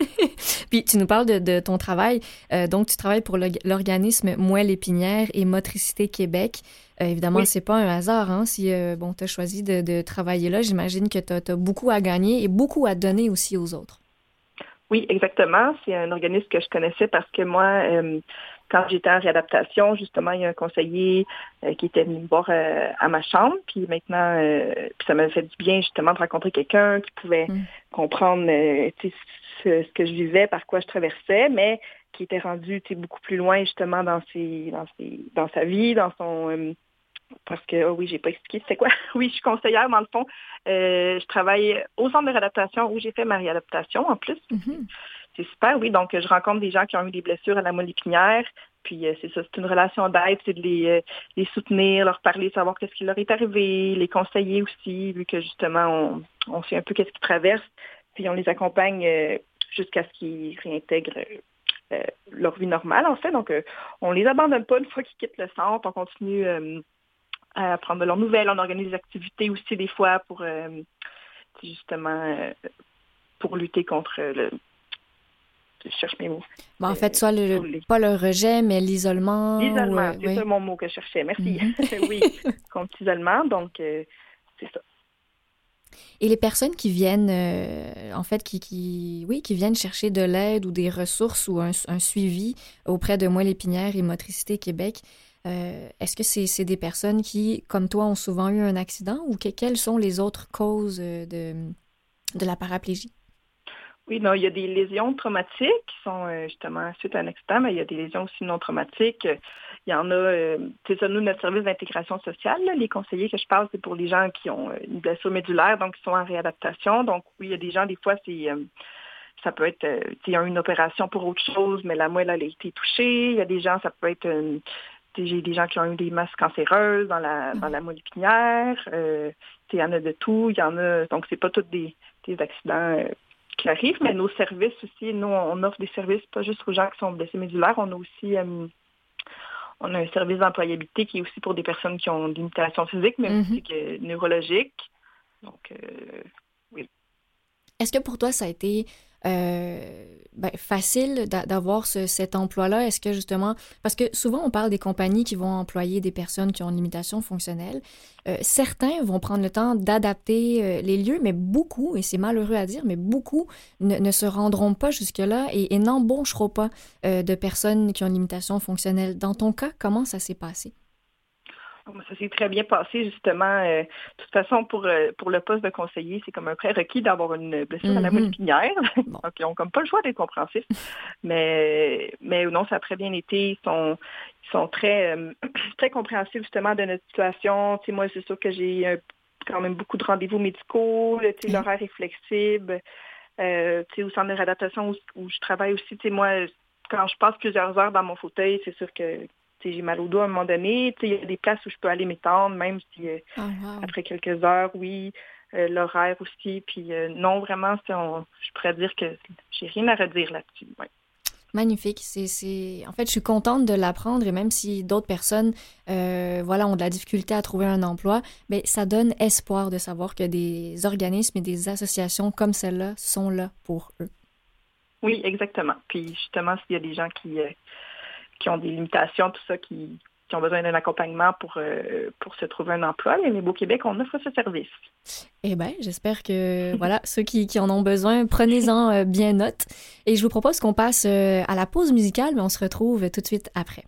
(laughs) Puis, tu nous parles de, de ton travail. Euh, donc, tu travailles pour l'org- l'organisme Moelle Épinière et Motricité Québec. Euh, évidemment, Oui. c'est pas un hasard, hein, si euh, bon, tu as choisi de, de travailler là. J'imagine que tu as, beaucoup à gagner et beaucoup à donner aussi aux autres. Oui, exactement. C'est un organisme que je connaissais parce que moi, euh, quand j'étais en réadaptation, justement, il y a un conseiller euh, qui était venu me voir euh, à ma chambre. Puis maintenant, euh, puis ça m'a fait du bien justement de rencontrer quelqu'un qui pouvait Mm. comprendre ce, ce que je vivais, par quoi je traversais, mais qui était rendu beaucoup plus loin justement dans ses, dans ses, dans sa vie, dans son euh, parce que, oh oui, j'ai pas expliqué c'est quoi. (laughs) Oui, je suis conseillère, dans le fond. Euh, je travaille au centre de réadaptation où j'ai fait ma réadaptation en plus. Mhm. C'est super, oui. Donc, je rencontre des gens qui ont eu des blessures à la moelle épinière. Puis, euh, c'est ça, c'est une relation d'aide, c'est de les, euh, les soutenir, leur parler, savoir qu'est-ce qui leur est arrivé, les conseiller aussi, vu que justement, on, on sait un peu qu'est-ce qu'ils traversent. Puis, on les accompagne euh, jusqu'à ce qu'ils réintègrent leur vie normale, en fait. Donc, on les abandonne pas une fois qu'ils quittent le centre. On continue à prendre de leurs nouvelles. On organise des activités aussi des fois pour justement pour lutter contre le. Je cherche mes mots. Bon, en fait, soit le, les- pas le rejet, mais l'isolement. L'isolement, ouais, c'est ça mon mot que je cherchais. Merci. Mhm. (laughs) oui, (laughs) contre l'isolement. Donc, euh, c'est ça. Et les personnes qui viennent, euh, en fait, qui, qui, oui, qui viennent chercher de l'aide ou des ressources ou un, un suivi auprès de Moelle Épinière et Motricité Québec, euh, est-ce que c'est des personnes qui, comme toi, ont souvent eu un accident ou que- quelles sont les autres causes euh, de, de la paraplégie? Oui, non, il y a des lésions traumatiques qui sont euh, justement suite à un accident, mais il y a des lésions aussi non traumatiques. Il y en a, euh, c'est ça, nous, notre service d'intégration sociale, là, les conseillers que je parle, c'est pour les gens qui ont euh, une blessure médulaire, donc qui sont en réadaptation. Donc, oui, il y a des gens, des fois, c'est ça peut être, tu sais, ils ont une opération pour autre chose, mais la moelle, elle a été touchée. Il y a des gens, ça peut être, tu sais, j'ai des gens qui ont eu des masses cancéreuses dans la, dans la moelle épinière. Euh, tu sais, il y en a de tout. Il y en a, donc c'est pas tous des, des accidents euh, qui arrivent, mais nos services aussi, nous, on offre des services pas juste aux gens qui sont blessés médulaires, on a aussi euh, on a un service d'employabilité qui est aussi pour des personnes qui ont des limitations physiques, mais Mhm. aussi que, neurologiques. Donc, euh, Est-ce que pour toi, ça a été euh, ben, facile d'a- d'avoir ce- cet emploi-là? Est-ce que justement, parce que souvent on parle des compagnies qui vont employer des personnes qui ont une limitation fonctionnelle. Euh, certains vont prendre le temps d'adapter euh, les lieux, mais beaucoup, et c'est malheureux à dire, mais beaucoup ne, se rendront pas jusque-là et, n'embaucheront pas euh, de personnes qui ont une limitation fonctionnelle. Dans ton cas, comment ça s'est passé? Ça s'est très bien passé, justement. Euh, de toute façon, pour, euh, pour le poste de conseiller, c'est comme un prérequis d'avoir une blessure à la Mhm. moelle épinière. (laughs) Bon. Donc, ils n'ont comme pas le choix d'être compréhensifs. mais, mais non, ça a très bien été. Ils sont, ils sont très, euh, (clears throat) très compréhensifs, justement, de notre situation. Tu sais, moi, c'est sûr que j'ai quand même beaucoup de rendez-vous médicaux. Tu sais, Mhm. L'horaire est flexible. Euh, tu sais, au centre de réadaptation où, où je travaille aussi, tu sais, moi, quand je passe plusieurs heures dans mon fauteuil, c'est sûr que j'ai mal au dos à un moment donné. Il y a des places où je peux aller m'étendre, même si euh, Ah, wow. après quelques heures, oui, euh, l'horaire aussi. Puis euh, non, vraiment, on- je pourrais dire que j'ai rien à redire là-dessus. ouais. Magnifique. C'est, c'est... En fait, je suis contente de l'apprendre et même si d'autres personnes voilà, ont de la difficulté à trouver un emploi, mais ça donne espoir de savoir que des organismes et des associations comme celle-là sont là pour eux. Oui, exactement. Puis justement, s'il y a des gens qui, qui ont des limitations, tout ça, qui, qui ont besoin d'un accompagnement pour, euh, pour se trouver un emploi, les Beau Québec, on offre ce service. Eh bien, j'espère que (laughs) voilà, ceux qui, qui en ont besoin, prenez-en euh, bien note. Et je vous propose qu'on passe euh, à la pause musicale, mais on se retrouve tout de suite après.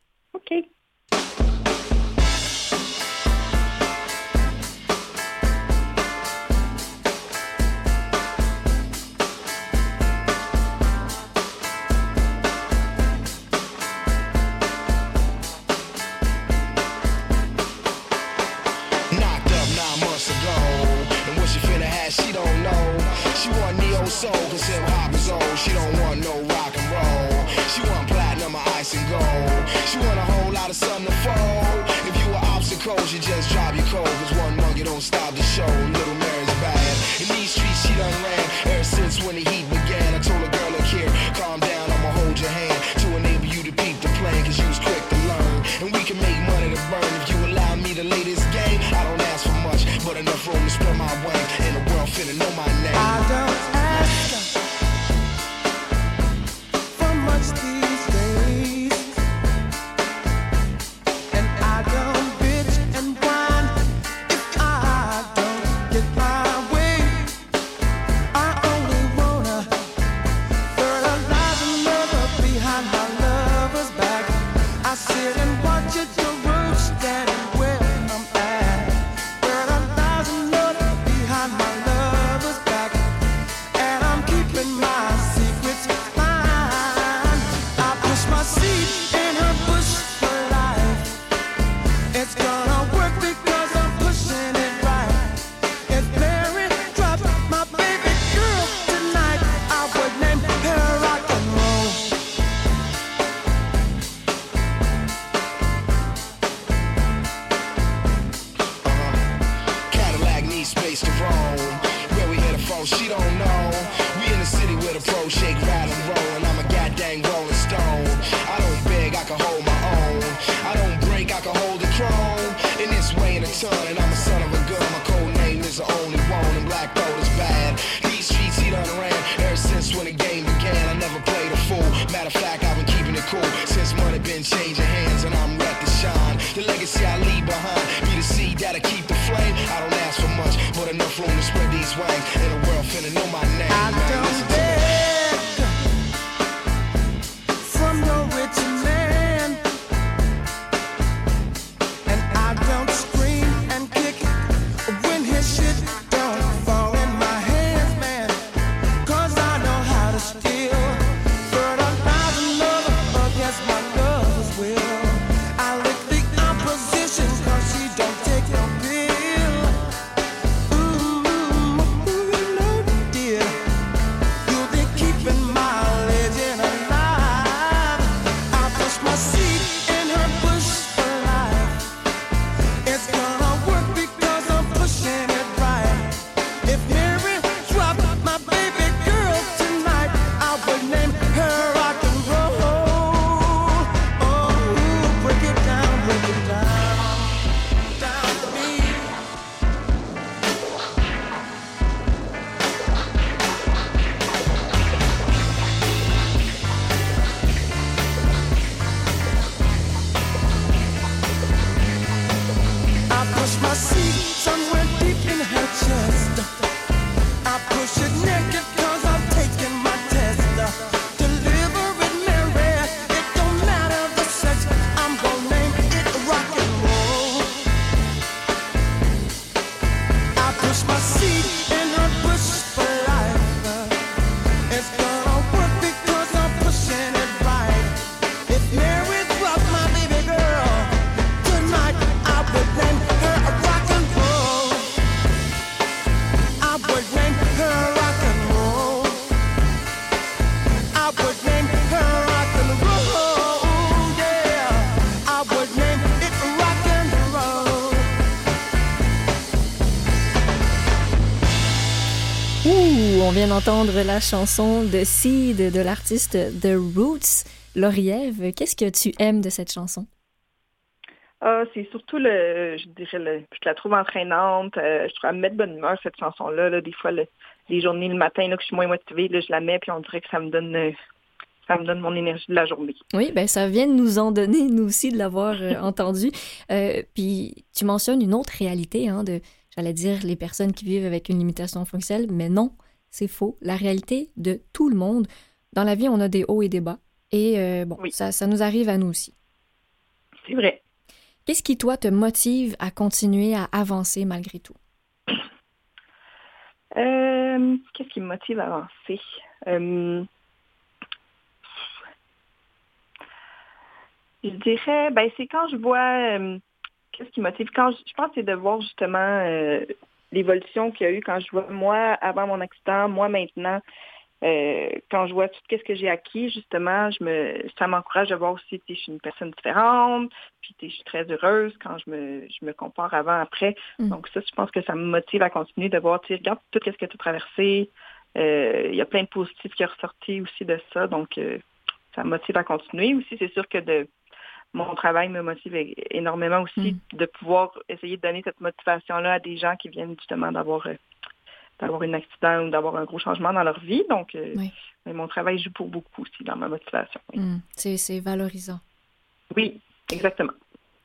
Vient d'entendre la chanson de Seed de l'artiste The Roots. Lauriève, qu'est-ce que tu aimes de cette chanson? Ah, c'est surtout le, je dirais, le, je la trouve entraînante. euh, je trouve elle me met de bonne humeur, cette chanson-là. Là. Des fois, le- les journées, le matin, là, que je suis moins motivée, là, je la mets, puis on dirait que ça me donne, euh, ça me donne mon énergie de la journée. Oui, ben ça vient de nous en donner, nous aussi, de l'avoir euh, (laughs) entendu. Euh, puis tu mentionnes une autre réalité, hein, de, j'allais dire, les personnes qui vivent avec une limitation fonctionnelle, mais non, c'est faux. La réalité de tout le monde, dans la vie, on a des hauts et des bas. Et euh, bon, Oui. ça, ça nous arrive à nous aussi. C'est vrai. Qu'est-ce qui, toi, te motive à continuer à avancer malgré tout? Euh, Qu'est-ce qui me motive à avancer? Euh, je dirais, ben c'est quand je vois, qu'est-ce qui me motive? Quand je, je pense que c'est de voir justement l'évolution qu'il y a eu quand je vois moi avant mon accident, moi maintenant, euh, quand je vois tout ce que j'ai acquis, justement, je me, ça m'encourage de voir aussi que je suis une personne différente, puis je suis très heureuse quand je me, je me compare avant, après. Mm. Donc ça, je pense que ça me motive à continuer de voir, tu regarde tout ce que tu as traversé. Euh, Il y a plein de positifs qui sont ressortis aussi de ça, donc euh, ça me motive à continuer. Aussi, c'est sûr que de mon travail me motive énormément aussi de pouvoir essayer de donner cette motivation-là à des gens qui viennent justement d'avoir euh, d'avoir un accident ou d'avoir un gros changement dans leur vie. Donc, euh, Oui. mais mon travail joue pour beaucoup aussi dans ma motivation. Oui, Hmm, c'est valorisant. Oui, exactement.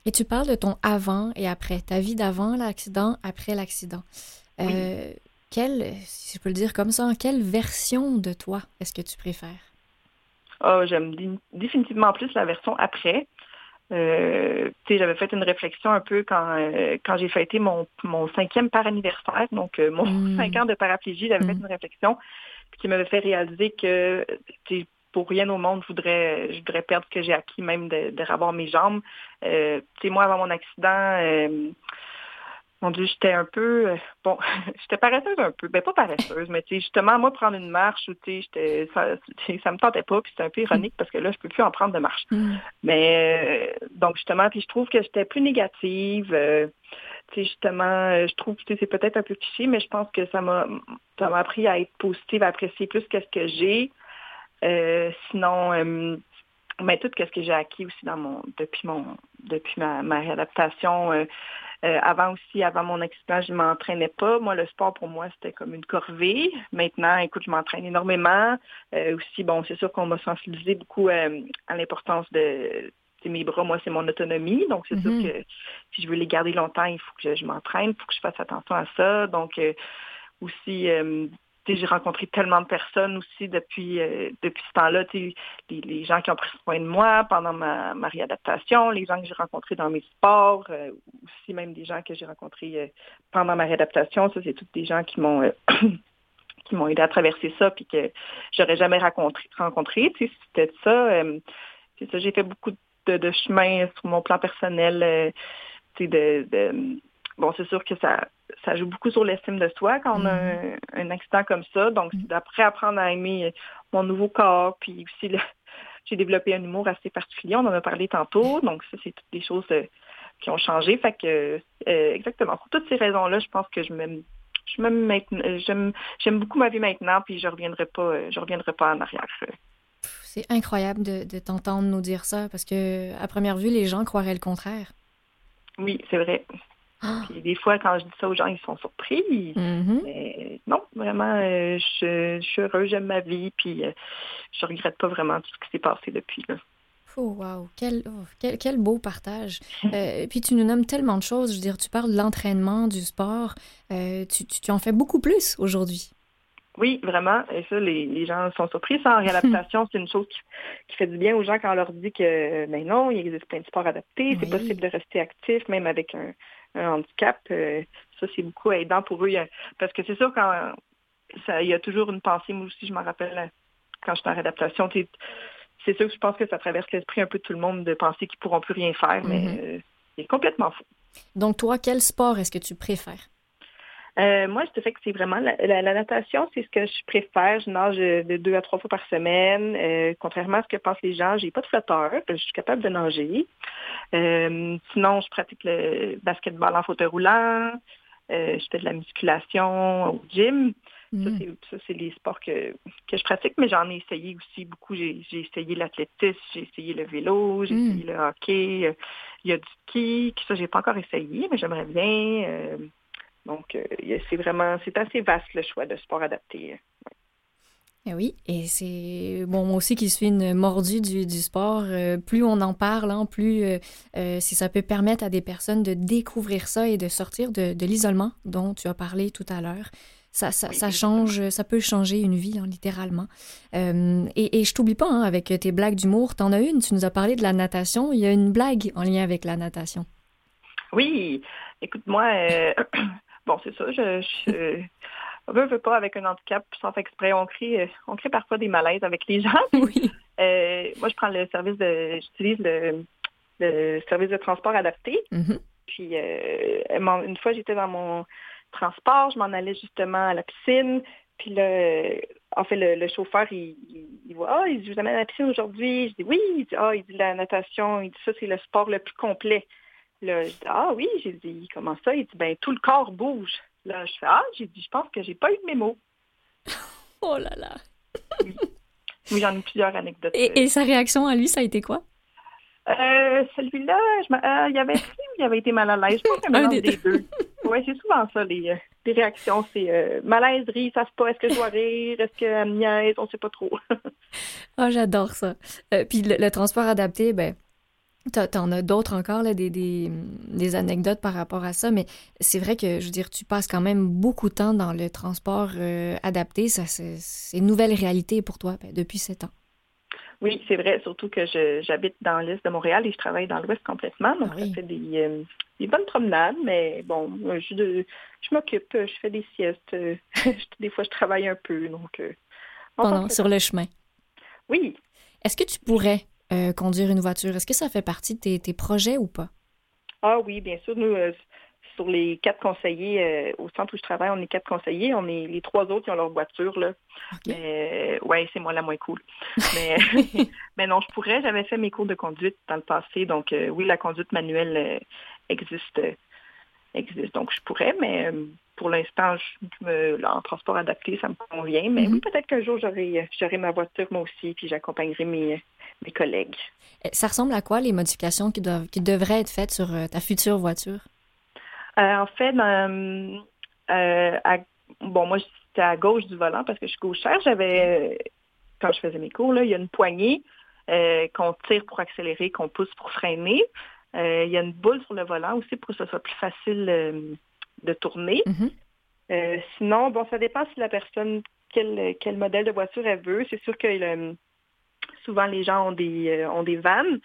Et tu parles de ton avant et après, ta vie d'avant l'accident, après l'accident. Euh, quelle, si je peux le dire comme ça, quelle version de toi est-ce que tu préfères? Ah, j'aime dé- définitivement plus la version après. Euh, j'avais fait une réflexion un peu quand, euh, quand j'ai fêté mon, mon cinquième par anniversaire, donc euh, mon Mm. cinq ans de paraplégie, j'avais fait Mm. une réflexion qui m'avait fait réaliser que pour rien au monde, je voudrais, je voudrais perdre ce que j'ai acquis, même de, de ravoir mes jambes. Moi, avant mon accident, mon Dieu, j'étais un peu, euh, bon, (laughs) j'étais paresseuse un peu, ben pas paresseuse, mais tu sais, justement, moi, prendre une marche, ou tu sais, j'étais, ça, ça me tentait pas, puis c'était un peu ironique parce que là, je peux plus en prendre de marche. Hmm. Mais euh, donc justement, puis je trouve que j'étais plus négative. euh, tu sais, justement, euh, je trouve que c'est peut-être un peu cliché, mais je pense que ça m'a ça m'a appris à être positive, à apprécier plus que ce que j'ai. Euh, sinon, mais tout ce que j'ai acquis aussi dans mon depuis mon depuis ma, ma réadaptation. euh, euh, avant aussi, avant mon accident, je m'entraînais pas. Moi, le sport pour moi, c'était comme une corvée. Maintenant, écoute, je m'entraîne énormément. Euh, aussi, bon, c'est sûr qu'on m'a sensibilisé beaucoup à l'importance de mes bras, moi, c'est mon autonomie. Donc, c'est sûr que si je veux les garder longtemps, il faut que je, je m'entraîne, il faut que je fasse attention à ça. Donc, aussi, j'ai rencontré tellement de personnes aussi depuis euh, depuis ce temps-là. Les, les gens qui ont pris soin de moi pendant ma, ma réadaptation, les gens que j'ai rencontrés dans mes sports, euh, aussi même des gens que j'ai rencontrés euh, pendant ma réadaptation. Ça, c'est tous des gens qui m'ont (coughs) qui m'ont aidé à traverser ça, puis que j'aurais jamais rencontré. rencontré sais, c'était ça. ça, j'ai fait beaucoup de, de chemin sur mon plan personnel. de- bon, c'est sûr que ça, ça joue beaucoup sur l'estime de soi quand on a un, un accident comme ça. Donc, c'est d'après apprendre à aimer mon nouveau corps, puis aussi le- (laughs) j'ai développé un humour assez particulier. On en a parlé tantôt. Donc, ça, c'est toutes des choses euh, qui ont changé. Fait que, euh, exactement, pour toutes ces raisons-là, je pense que je m'aime. Je m'aime maintenant, euh, j'aime, j'aime beaucoup ma vie maintenant, puis je reviendrai pas, je reviendrai pas en arrière. C'est incroyable de, de t'entendre nous dire ça parce que, à première vue, les gens croiraient le contraire. Oui, c'est vrai. Ah. Puis des fois, quand je dis ça aux gens, ils sont surpris. Mhm. Mais non, vraiment, euh, je, je suis heureuse, j'aime ma vie, puis euh, je regrette pas vraiment tout ce qui s'est passé depuis. Là. Oh, wow, quel, oh, quel, quel beau partage. Euh, puis tu nous nommes tellement de choses. Je veux dire, tu parles de l'entraînement, du sport. Euh, tu, tu, tu en fais beaucoup plus aujourd'hui. Oui, vraiment. Et ça, les, les gens sont surpris. Ça, en réadaptation, c'est une chose qui, qui fait du bien aux gens quand on leur dit que, ben non, il existe plein de sports adaptés, c'est Oui. possible de rester actif, même avec un, un handicap. Euh, ça, c'est beaucoup aidant pour eux. Parce que c'est sûr, quand ça, il y a toujours une pensée, moi aussi, je m'en rappelle euh, quand j'étais en réadaptation, c'est sûr que je pense que ça traverse l'esprit un peu de tout le monde de penser qu'ils pourront plus rien faire, mais Mhm. euh, c'est complètement faux. Donc, toi, quel sport est-ce que tu préfères? Euh, moi, je te fais que c'est vraiment la, la- la natation, c'est ce que je préfère. Je nage euh, de deux à trois fois par semaine. Euh, contrairement à ce que pensent les gens, j'ai pas de flotteur. Je suis capable de nager. Euh, sinon, je pratique le basketball en fauteuil roulant. Euh, je fais de la musculation au gym. Ça, Mm. c'est, ça, c'est les sports que, que je pratique, mais j'en ai essayé aussi beaucoup. J'ai, essayé l'athlétisme, j'ai essayé le vélo, j'ai Mm. essayé le hockey. euh, Il y a du ski, ça, j'ai pas encore essayé, mais j'aimerais bien. Donc, euh, c'est vraiment, c'est assez vaste le choix de sport adapté. Eh oui, et c'est bon moi aussi qui suis une mordue du, du sport. euh, plus on en parle, hein, plus euh, euh, si ça peut permettre à des personnes de découvrir ça et de sortir de, de l'isolement dont tu as parlé tout à l'heure. Ça, ça, ça change, ça peut changer une vie, hein, littéralement. Euh, et, et je t'oublie pas, hein, avec tes blagues d'humour, t'en as une, tu nous as parlé de la natation. Il y a une blague en lien avec la natation. Oui, écoute-moi, euh, (clears throat) bon, c'est ça, je, je veux, veux pas avec un handicap sans faire exprès, on crée, on crée parfois des malaises avec les gens. Oui. Euh, moi, je prends le service de, j'utilise le, le service de transport adapté. Mhm. Puis euh, une fois, j'étais dans mon transport, je m'en allais justement à la piscine. Puis là, euh, en fait, le, le chauffeur, il, il, il voit, ah, il dit, je vous amène à la piscine aujourd'hui. Je dis oui. Il dit, ah, il dit la natation. Il dit, ça, c'est le sport le plus complet. Là, je dis, ah oui. J'ai dit, comment ça? Il dit, ben, tout le corps bouge. Là, je fais, ah, j'ai dit, je pense que j'ai pas eu de mémo. (laughs) Oh là là. Oui, j'en ai plusieurs anecdotes. Et, et sa réaction à lui, ça a été quoi? Euh, celui-là, je euh, il y avait ri ou il avait été mal à l'aise? Je pense qu'il y a un mélange des deux. (laughs) Oui, c'est souvent ça, les, euh, les réactions. C'est euh, malaise, rire, ça se pas. Est-ce que je dois rire? Est-ce qu'elle me niaise? On sait pas trop. (laughs) Ah, j'adore ça. Euh, puis le, le transport adapté, ben, t'en as d'autres encore, là, des, des, des anecdotes par rapport à ça, mais c'est vrai que, je veux dire, tu passes quand même beaucoup de temps dans le transport euh, adapté. Ça, c'est une nouvelle réalité pour toi ben, depuis sept ans. Oui, c'est vrai, surtout que j'habite dans l'est de Montréal et je travaille dans l'ouest complètement. Donc, Ah oui. ça fait des, euh, des bonnes promenades, mais bon, je, de- je m'occupe, je fais des siestes. euh, (laughs) des fois, je travaille un peu. Donc, euh, on Pendant, sur le chemin. Oui, Est-ce que tu pourrais euh, conduire une voiture? Est-ce que ça fait partie de tes, tes projets ou pas? Ah oui, bien sûr. Nous, euh, sur les quatre conseillers euh, au centre où je travaille, on est quatre conseillers. On est les trois autres qui ont leur voiture là. OK. Mais ouais, c'est moi la moins cool. (laughs) Mais, (laughs) mais non, je pourrais. J'avais fait mes cours de conduite dans le passé, donc oui, la conduite manuelle existe, existe. Donc je pourrais, mais pour l'instant, je me, là, en transport adapté, ça me convient. Mais Mhm. oui, peut-être qu'un jour j'aurai j'aurai ma voiture moi aussi, puis j'accompagnerai mes mes collègues. Euh, Ça ressemble à quoi les modifications qui, doivent, qui devraient être faites sur euh, ta future voiture? Euh, en fait, euh, à- bon, moi, j'étais à gauche du volant parce que je suis gauchère. J'avais, quand je faisais mes cours, là, il y a une poignée qu'on tire pour accélérer, qu'on pousse pour freiner. Il y a une boule sur le volant aussi pour que ce soit plus facile de tourner. Mhm. Euh, sinon, bon, ça dépend si la personne, quel, quel modèle de voiture elle veut. C'est sûr que le- souvent les gens ont des, euh, ont des vannes.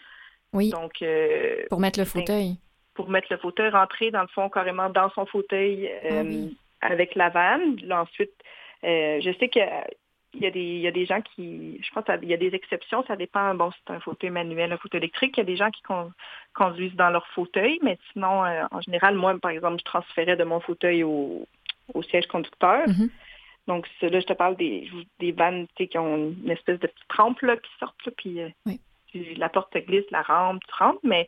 Oui, Donc, euh, pour mettre le ben, fauteuil. pour mettre le fauteuil, rentrer dans le fond carrément dans son fauteuil euh, Ah oui. avec la vanne. Là, ensuite, je sais qu'il y a des, il y a des gens qui, je pense qu'il y a des exceptions, ça dépend, bon, c'est un fauteuil manuel, un fauteuil électrique, il y a des gens qui con- conduisent dans leur fauteuil, mais sinon, euh, en général, moi, par exemple, je transférais de mon fauteuil au, au siège conducteur. Mhm. Donc, là, je te parle des, des vannes tu sais, qui ont une espèce de petite rampe là, qui sortent, là, puis euh, Oui. tu- la porte te glisse, la rampe, tu rentres, mais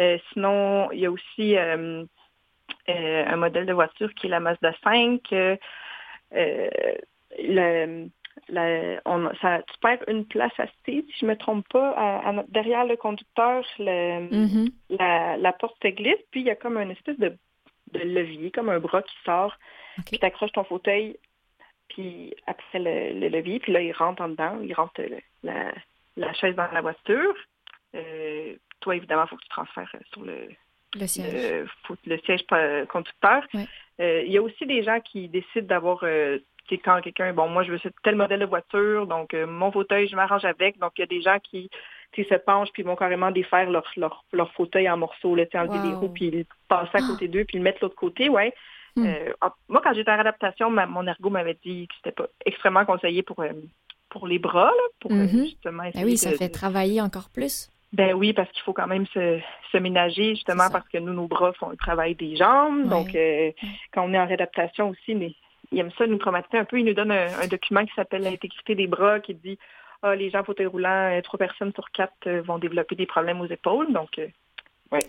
euh, sinon, il y a aussi euh, euh, un modèle de voiture qui est la Mazda 5. euh, euh, le- la- on- ça, tu perds une place assise, si je me trompe pas, à- à- derrière le conducteur, le- Mhm. la, la porte te glisse, puis il y a comme une espèce de, de levier, comme un bras qui sort, OK. puis tu accroches ton fauteuil, puis après le, le levier, puis là, il rentre en dedans, il rentre la, la chaise dans la voiture. Euh, toi, évidemment, il faut que tu transfères euh, sur le, Le siège. le, faut- le siège conducteur. Ouais. Euh, il y a aussi des gens qui décident d'avoir, tu sais, quand quelqu'un, bon, moi, je veux ce tel modèle de voiture, donc mon fauteuil, je m'arrange avec. Donc, il y a des gens qui se penchent puis vont carrément défaire leur, leur, leur fauteuil en morceaux, là, enlever Wow. les roues, puis le passer à côté d'eux, puis le mettre de l'autre côté, ouais. Hmm. Euh, moi, quand j'étais en adaptation, ma- mon ergo m'avait dit que c'était pas extrêmement conseillé pour, euh, pour les bras, là, pour euh, Mhm. justement Ben oui, ça de- fait travailler encore plus. ben oui, parce qu'il faut quand même se, se ménager, justement, parce que nous, nos bras font le travail des jambes. Ouais. Donc, euh, quand on est en réadaptation aussi, mais il aime ça nous traumatiser un peu. Il nous donne un, un document qui s'appelle l'intégrité des bras, qui dit ah, les gens en fauteuil roulant, euh, trois personnes sur quatre vont développer des problèmes aux épaules. Donc, euh, ouais,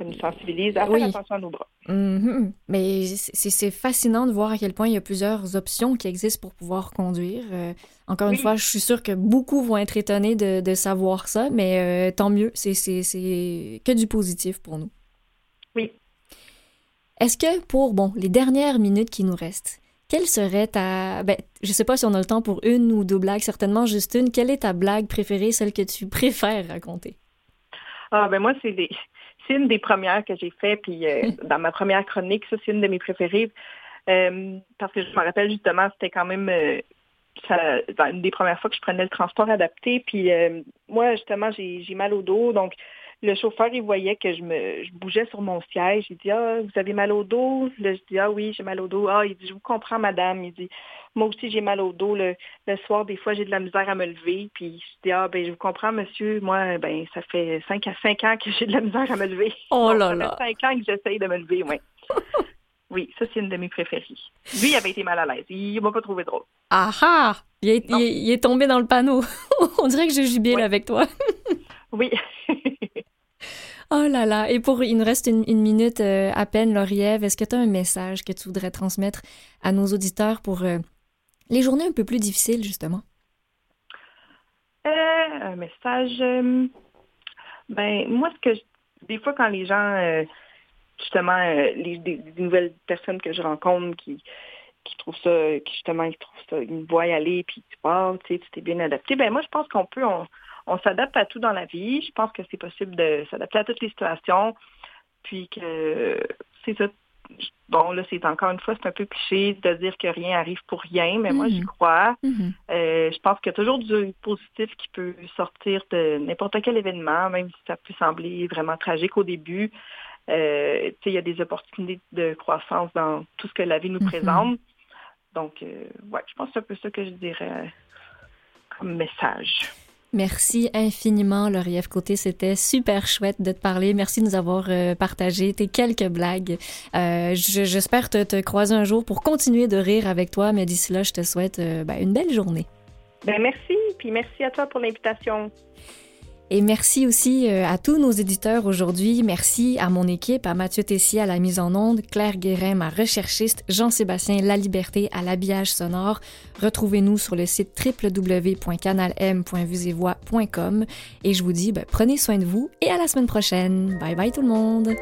ça nous sensibilise à faire Oui. attention à nos bras. Mhm. Mais c'est fascinant de voir à quel point il y a plusieurs options qui existent pour pouvoir conduire. Euh, encore une fois, je suis sûre que beaucoup vont être étonnés de, de savoir ça, mais euh, tant mieux. C'est- que du positif pour nous. Oui. Est-ce que pour bon les dernières minutes qui nous restent, quelle serait ta ben je sais pas si on a le temps pour une ou deux blagues, certainement juste une. Quelle est ta blague préférée, celle que tu (laughs) préfères raconter? Ah ben moi, c'est des c'est une des premières que j'ai fait, puis euh, (laughs) dans ma première chronique, ça c'est une de mes préférées. Euh, parce que je me rappelle justement, c'était quand même euh, ça, dans une des premières fois que je prenais le transport adapté. Puis moi, justement, j'ai j'ai mal au dos. Donc, le chauffeur, il voyait que je me je bougeais sur mon siège. Il dit Ah, vous avez mal au dos? Là, je dis Ah oui, j'ai mal au dos. Ah, il dit Je vous comprends, madame. Il dit Moi aussi, j'ai mal au dos. Le, le soir, des fois, j'ai de la misère à me lever. Puis je dis Ah ben je vous comprends, monsieur. Moi, ben ça fait cinq à cinq ans que j'ai de la misère à me lever. (laughs) Oh Donc, là ça là. fait cinq ans que j'essaye de me lever, oui. (laughs) oui, ça c'est une de mes préférées. Lui, il avait été mal à l'aise. Il m'a pas trouvé drôle. Ah ah il est, il est- il est tombé dans le panneau. (laughs) on dirait que jubile Ouais. avec toi. Oui. Oh là là. Et pour, il nous reste une, minute euh, à peine, Lauriève. Est-ce que tu as un message que tu voudrais transmettre à nos auditeurs pour euh, les journées un peu plus difficiles, justement? Euh, un message. ben, moi, ce que des fois, quand les gens, justement, les, nouvelles personnes que je rencontre qui, qui trouvent ça, qui justement, ils trouvent ça, ils me voient aller, puis tu pars, tu sais, tu t'es bien adapté. Ben, moi, je pense qu'on peut, on s'adapte à tout dans la vie. Je pense que c'est possible de s'adapter à toutes les situations. Puis que, c'est ça. Bon, là, c'est encore une fois, c'est un peu cliché de dire que rien arrive pour rien, mais moi, j'y Mhm. crois. Mhm. Euh, je pense qu'il y a toujours du positif qui peut sortir de n'importe quel événement, même si ça peut sembler vraiment tragique au début. Euh, il y a des opportunités de croissance dans tout ce que la vie nous Mhm. présente. Donc, euh, ouais, je pense que c'est un peu ça que je dirais comme message. Merci infiniment, Lauriève Côté. C'était super chouette de te parler. Merci de nous avoir euh, partagé tes quelques blagues. Euh, je- J'espère te, te croiser un jour pour continuer de rire avec toi, mais d'ici là, je te souhaite euh, ben, une belle journée. Ben merci, puis merci à toi pour l'invitation. Et merci aussi euh, à tous nos éditeurs aujourd'hui. Merci à mon équipe, à Mathieu Tessier à la mise en onde, Claire Guérin, ma recherchiste, Jean-Sébastien La Liberté à l'habillage sonore. Retrouvez-nous sur le site www.canalm.vusevoix.com et je vous dis, ben, prenez soin de vous et à la semaine prochaine. Bye bye tout le monde!